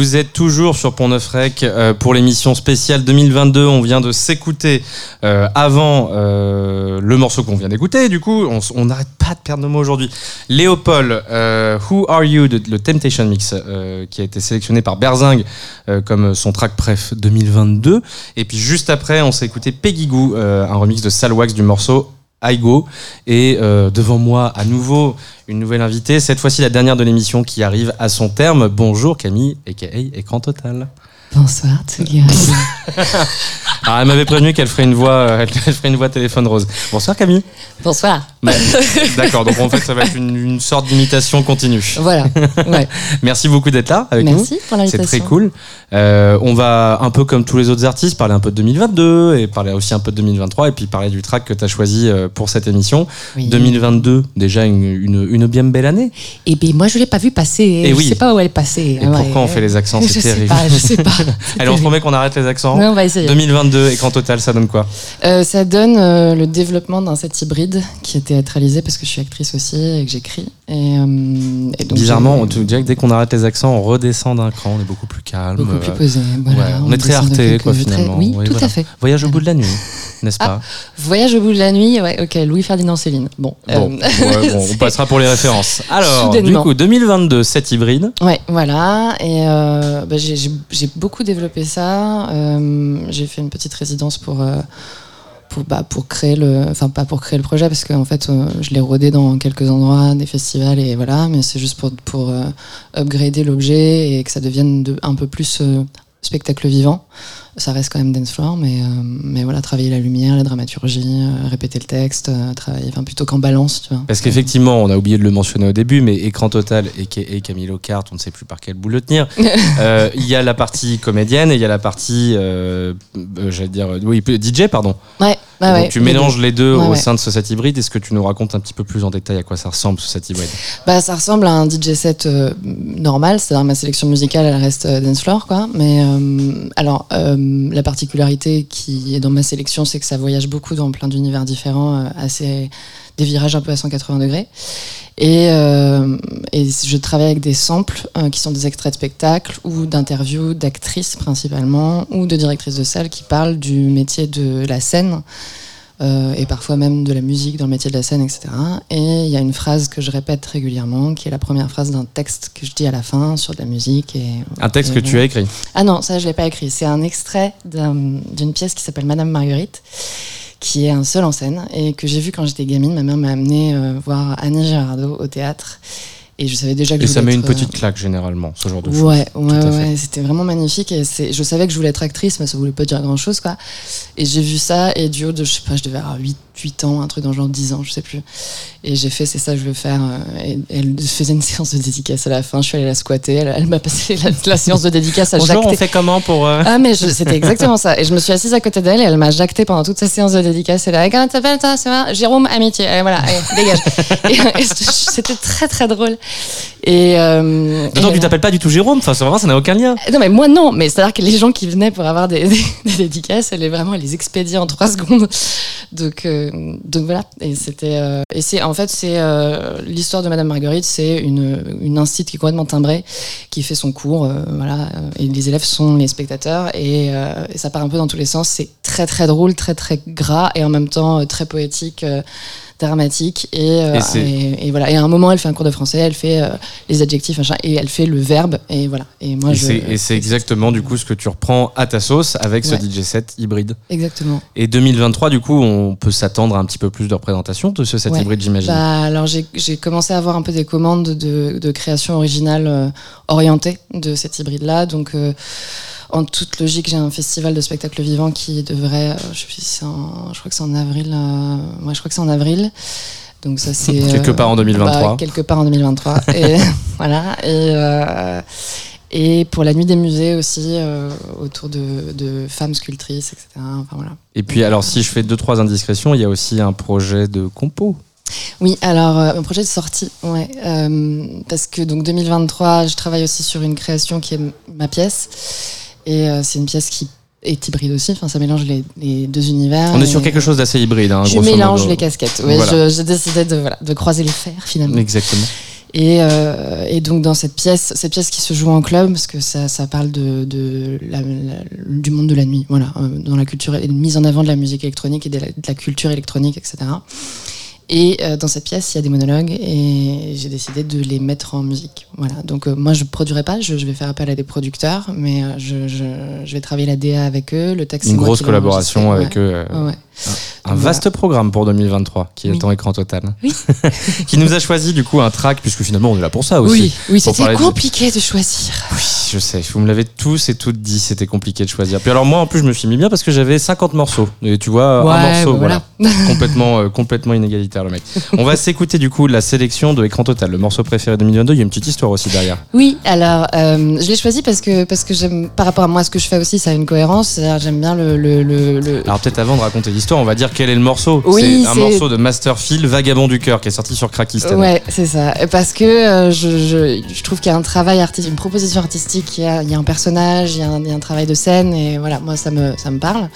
Vous êtes toujours sur Pont Neuf Rec euh, pour l'émission spéciale 2022. On vient de s'écouter euh, avant euh, le morceau qu'on vient d'écouter. Du coup, on n'arrête pas de perdre nos mots aujourd'hui. Léopold, Who Are You, de, le Temptation Mix, qui a été sélectionné par Berzing comme son track préf 2022. Et puis juste après, on s'est écouté Peggy Goo, un remix de Salwax du morceau I Go. Et euh, devant moi, à nouveau, une nouvelle invitée. Cette fois-ci, la dernière de l'émission qui arrive à son terme. Bonjour Camille, a.k.a. Écran Total. Bonsoir, Tsugi. Alors, elle m'avait prévenu qu'elle ferait une voix, euh, elle ferait une voix téléphone rose. Bonsoir Camille. Bonsoir. Bah, D'accord, donc en fait, ça va être une, une sorte d'imitation continue. Voilà. Ouais. Merci beaucoup d'être là avec nous. Merci pour l'invitation. C'est très cool. Euh, on va un peu comme tous les autres artistes parler un peu de 2022 et parler aussi un peu de 2023 et puis parler du track que tu as choisi euh, pour cette émission. Oui. 2022, déjà une, une, une bien belle année. Et bien, moi, je l'ai pas vu passer. Et je oui. sais pas où elle est passée. Et pourquoi on fait les accents C'est sais terrible. pas, je sais pas. Allez, on se promet qu'on arrête les accents. Ouais, on va essayer. 2022, écran total, ça donne quoi Euh, ça donne euh, le développement d'un set hybride qui est théâtralisé parce que je suis actrice aussi et que j'écris. Et, euh, et donc Bizarrement, on te dirait que dès qu'on arrête les accents, on redescend d'un cran, on est beaucoup plus calme. Beaucoup plus posé, voilà, ouais, on, on est très arté, quoi, finalement. Oui, tout à fait. Voyage au bout de la nuit, n'est-ce Ah, pas Voyage au bout de la nuit, ouais, ok, Louis-Ferdinand Céline. Bon, Bon, ouais, bon, on passera pour les références. Alors, du coup, 2022, set hybride. Ouais, voilà. Et bah, j'ai- beaucoup développé ça. J'ai fait une petite résidence pour, euh, bah, pour créer le. Enfin, pas pour créer le projet, parce qu'en fait, euh, je l'ai rodé dans quelques endroits, des festivals, et voilà. Mais c'est juste pour, pour euh, upgrader l'objet et que ça devienne de, un peu plus spectacle vivant. Ça reste quand même dance floor, mais, euh, mais voilà, travailler la lumière, la dramaturgie, euh, répéter le texte, euh, travailler, enfin, plutôt qu'en balance, tu vois. Parce qu'effectivement, on a oublié de le mentionner au début, mais écran total et, et Camille Lockhart, on ne sait plus par quel bout le tenir. Il y a la partie comédienne et il y a la partie, j'allais dire, oui, DJ, pardon. Ouais, ouais, Donc tu les mélanges deux. les deux au ouais. sein de ce set hybride. Est-ce que tu nous racontes un petit peu plus en détail à quoi ça ressemble ce set hybride Bah, ça ressemble à un DJ set euh, normal, c'est-à-dire ma sélection musicale, elle reste euh, dance floor, quoi. Mais euh, alors, la particularité qui est dans ma sélection, c'est que ça voyage beaucoup dans plein d'univers différents, assez des virages un peu à 180 degrés. Et, euh, et je travaille avec des samples euh, qui sont des extraits de spectacles ou d'interviews d'actrices principalement ou de directrices de salle qui parlent du métier de la scène euh, et parfois même de la musique dans le métier de la scène, etc. Et il y a une phrase que je répète régulièrement, qui est la première phrase d'un texte que je dis à la fin sur de la musique. Et, Un texte et que tu as écrit? Ah non, ça je l'ai pas écrit. C'est un extrait d'un- d'une pièce qui s'appelle Madame Marguerite, qui est un seul en scène et que j'ai vu quand j'étais gamine. Ma mère m'a amené euh, voir Annie Girardot au théâtre. Et je savais déjà que Et je ça met une être, euh, petite claque généralement, ce genre de choses. Ouais, ouais, ouais, c'était vraiment magnifique. Et je savais que je voulais être actrice, mais ça voulait pas dire grand chose, quoi. Et j'ai vu ça, et du haut de, je sais pas, je devais avoir 8, 8 ans, un truc dans le genre 10 ans, je sais plus. Et j'ai fait, c'est ça que je veux faire. euh, Et, elle faisait une séance de dédicace à la fin, je suis allée la squatter, elle, elle m'a passé la, la séance de dédicace à Bonjour, jacter. on fait comment pour. euh, Ah, mais c'était exactement ça. Et je me suis assise à côté d'elle et elle m'a jacté pendant toute sa séance de dédicace. Elle a dit, comment t'appelles toi, ça va Jérôme, amitié. Allez, voilà, allez, dégage. et, et c'était très, très drôle. Et. Euh, D'autant que tu t'appelles pas du tout Jérôme, enfin, c'est vraiment, ça n'a aucun lien. non, mais moi, non. Mais c'est-à-dire que les gens qui venaient pour avoir des, des, des dédicaces, elle est vraiment, elle les expédiait en trois secondes. Donc, euh, donc voilà. Et c'était, euh, et c'est, en fait, c'est euh, l'histoire de Madame Marguerite, c'est une, une institut qui est complètement timbrée, qui fait son cours, euh, voilà. euh, Et les élèves sont les spectateurs, et, euh, et ça part un peu dans tous les sens. C'est très, très drôle, très, très gras, et en même temps euh, très poétique. Dramatique et, euh, Et c'est- et, et voilà et à un moment elle fait un cours de français elle fait euh, les adjectifs machin, et elle fait le verbe et voilà et moi et je c'est- et c'est exactement du coup ce que tu reprends à ta sauce avec ce Ouais. DJ set hybride. exactement Et 2023, du coup, on peut s'attendre à un petit peu plus de représentation de ce set Ouais. hybride, j'imagine. Bah, alors j'ai commencé à avoir un peu des commandes de, de création originale euh, orientée de cet hybride-là. Donc euh, en toute logique, j'ai un festival de spectacle vivant qui devrait, euh, je, sais en- crois que c'est en avril. euh, ouais, je crois que c'est en avril. Donc ça c'est Quelque part en 2023. bah, quelque part en 2023. et voilà. Et euh, et pour la nuit des musées aussi euh, autour de, de femmes sculptrices, etc. Enfin voilà. Et puis, alors, si je fais deux, trois indiscrétions, il y a aussi un projet de compo. Oui, alors euh, un projet de sortie, ouais, euh, parce que donc 2023, je travaille aussi sur une création qui est ma pièce, et euh, c'est une pièce qui est hybride aussi, enfin ça mélange les, les deux univers. On est sur quelque chose d'assez hybride. Hein, Je mélange modo. les casquettes, oui, Voilà. j'ai décidé de, voilà, de croiser les fers finalement. Exactement. Et, euh, et donc dans cette pièce, cette pièce qui se joue en club, parce que ça, ça parle de, de la- la- du monde de la nuit, voilà, euh, dans la culture, et une mise en avant de la musique électronique et de la, de la culture électronique, etc. Et euh, dans cette pièce, il y a des monologues et j'ai décidé de les mettre en musique. Voilà. Donc euh, moi, je produirai pas, je, je vais faire appel à des producteurs, mais euh, je, je, je vais travailler la DA avec eux, le texte. Une grosse collaboration avec Ouais. eux. Ouais. Un, un vaste programme pour 2023 qui est Oui. en écran total. Oui. qui nous a choisi du coup un track, puisque finalement on est là pour ça aussi. Oui, oui, c'était parler de- compliqué de choisir. Je sais, vous me l'avez tous et toutes dit, c'était compliqué de choisir. Puis alors moi en plus je me suis mis bien parce que j'avais 50 morceaux. Et tu vois, un morceau, bah voilà. voilà. complètement, euh, complètement inégalitaire le mec. On va s'écouter du coup la sélection de Écran Total, le morceau préféré 2022. Il y a une petite histoire aussi derrière. Oui, alors euh, je l'ai choisi parce que parce que j'aime par rapport à moi ce que je fais aussi, ça a une cohérence. J'aime bien le, le, le, le- Alors peut-être avant de raconter l'histoire, on va dire quel est le morceau. Oui, c'est un morceau de Masterfield, Vagabond du cœur, qui est sorti sur Cracky. Ouais, c'est ça. Parce que euh, je, je, je trouve qu'il y a un travail artistique, une proposition artistique, il y a, il y a un personnage, il y a un, il y a un travail de scène, et voilà, moi ça me, ça me parle.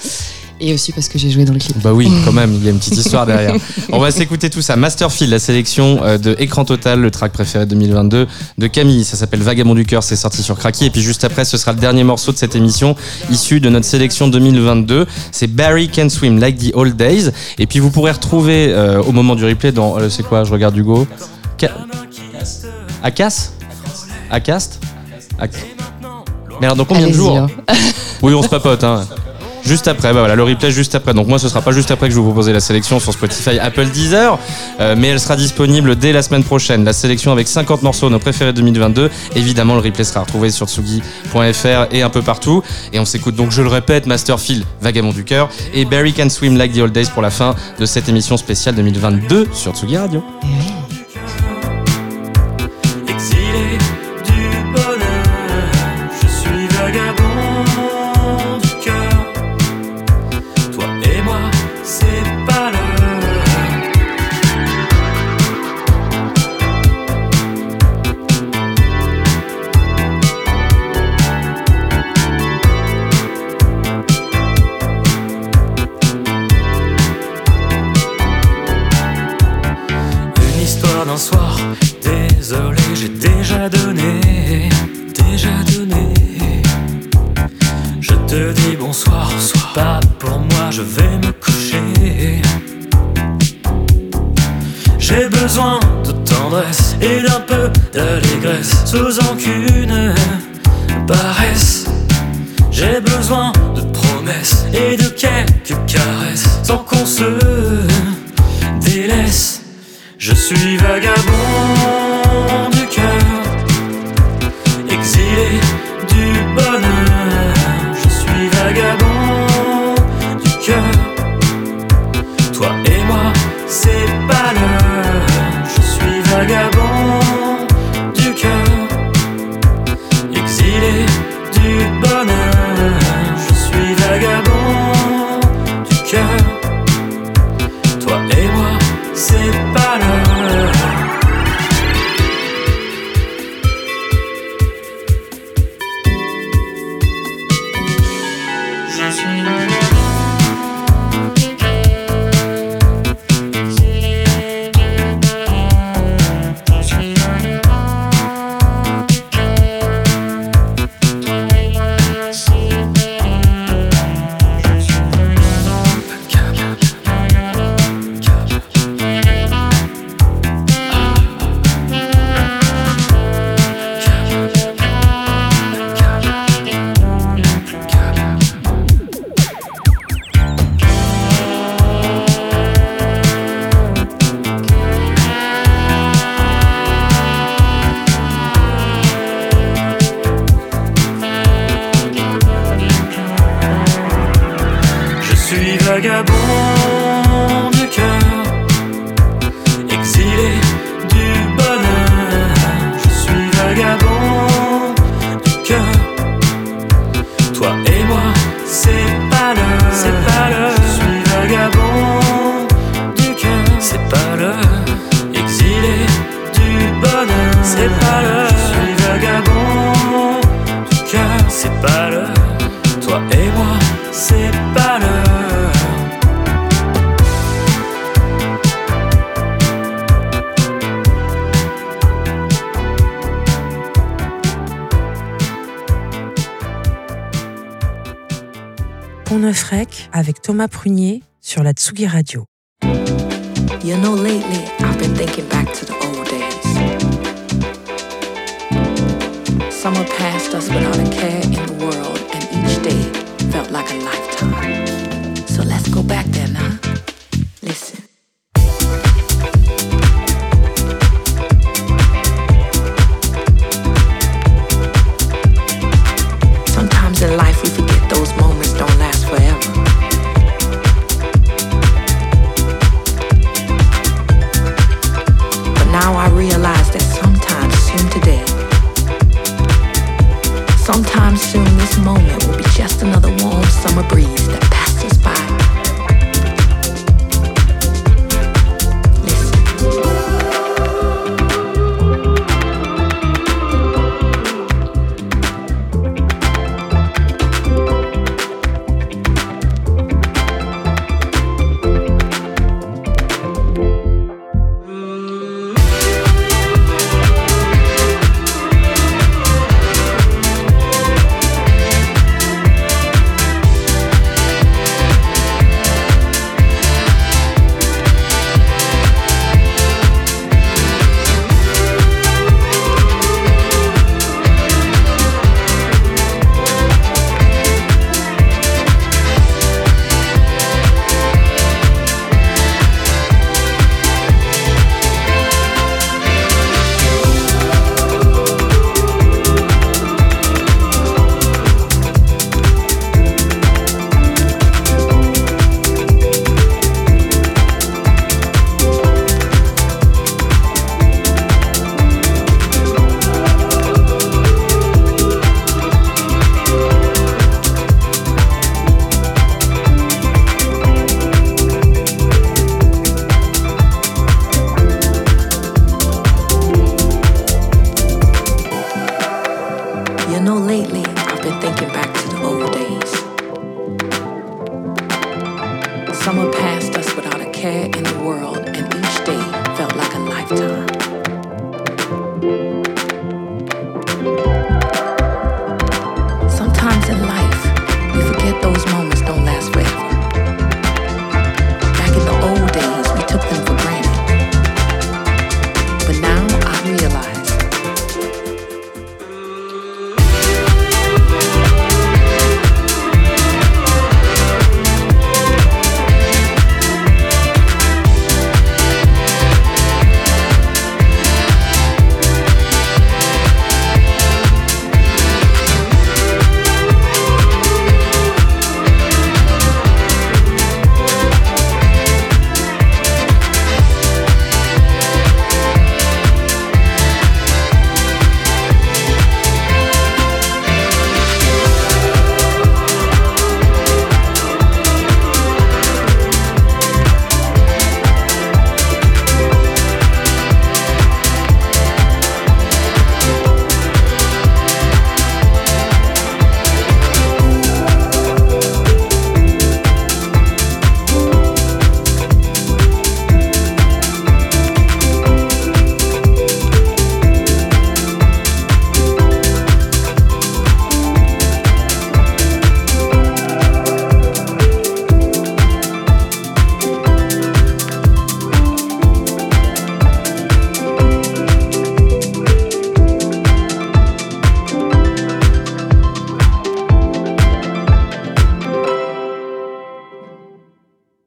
Et aussi parce que j'ai joué dans le clip. Bah oui, quand même, il y a une petite histoire derrière. On va s'écouter tout ça. Masterfield, la sélection euh, de Écran Total, le track préféré 2022 de Camille. Ça s'appelle Vagabond du cœur, c'est sorti sur Cracky. Et puis juste après, ce sera le dernier morceau de cette émission, issu de notre sélection 2022. C'est Barry Can Swim Like the Old Days. Et puis vous pourrez retrouver euh, au moment du replay dans, euh, c'est quoi, je regarde Hugo. Ca- Acas Acast? Ac- Merde, dans combien de jours hein. Oui, on se papote. Hein. Juste après, bah voilà, le replay juste après. Donc moi, ce sera pas juste après que je vous proposer la sélection sur Spotify, Apple, Deezer, euh, mais elle sera disponible dès la semaine prochaine. La sélection avec 50 morceaux, nos préférés 2022. Évidemment, le replay sera retrouvé sur tsugi.fr et un peu partout. Et on s'écoute donc, je le répète, Masterfield, Vagabond du cœur, et Barry Can Swim Like the Old Days pour la fin de cette émission spéciale 2022 sur Tsugi Radio.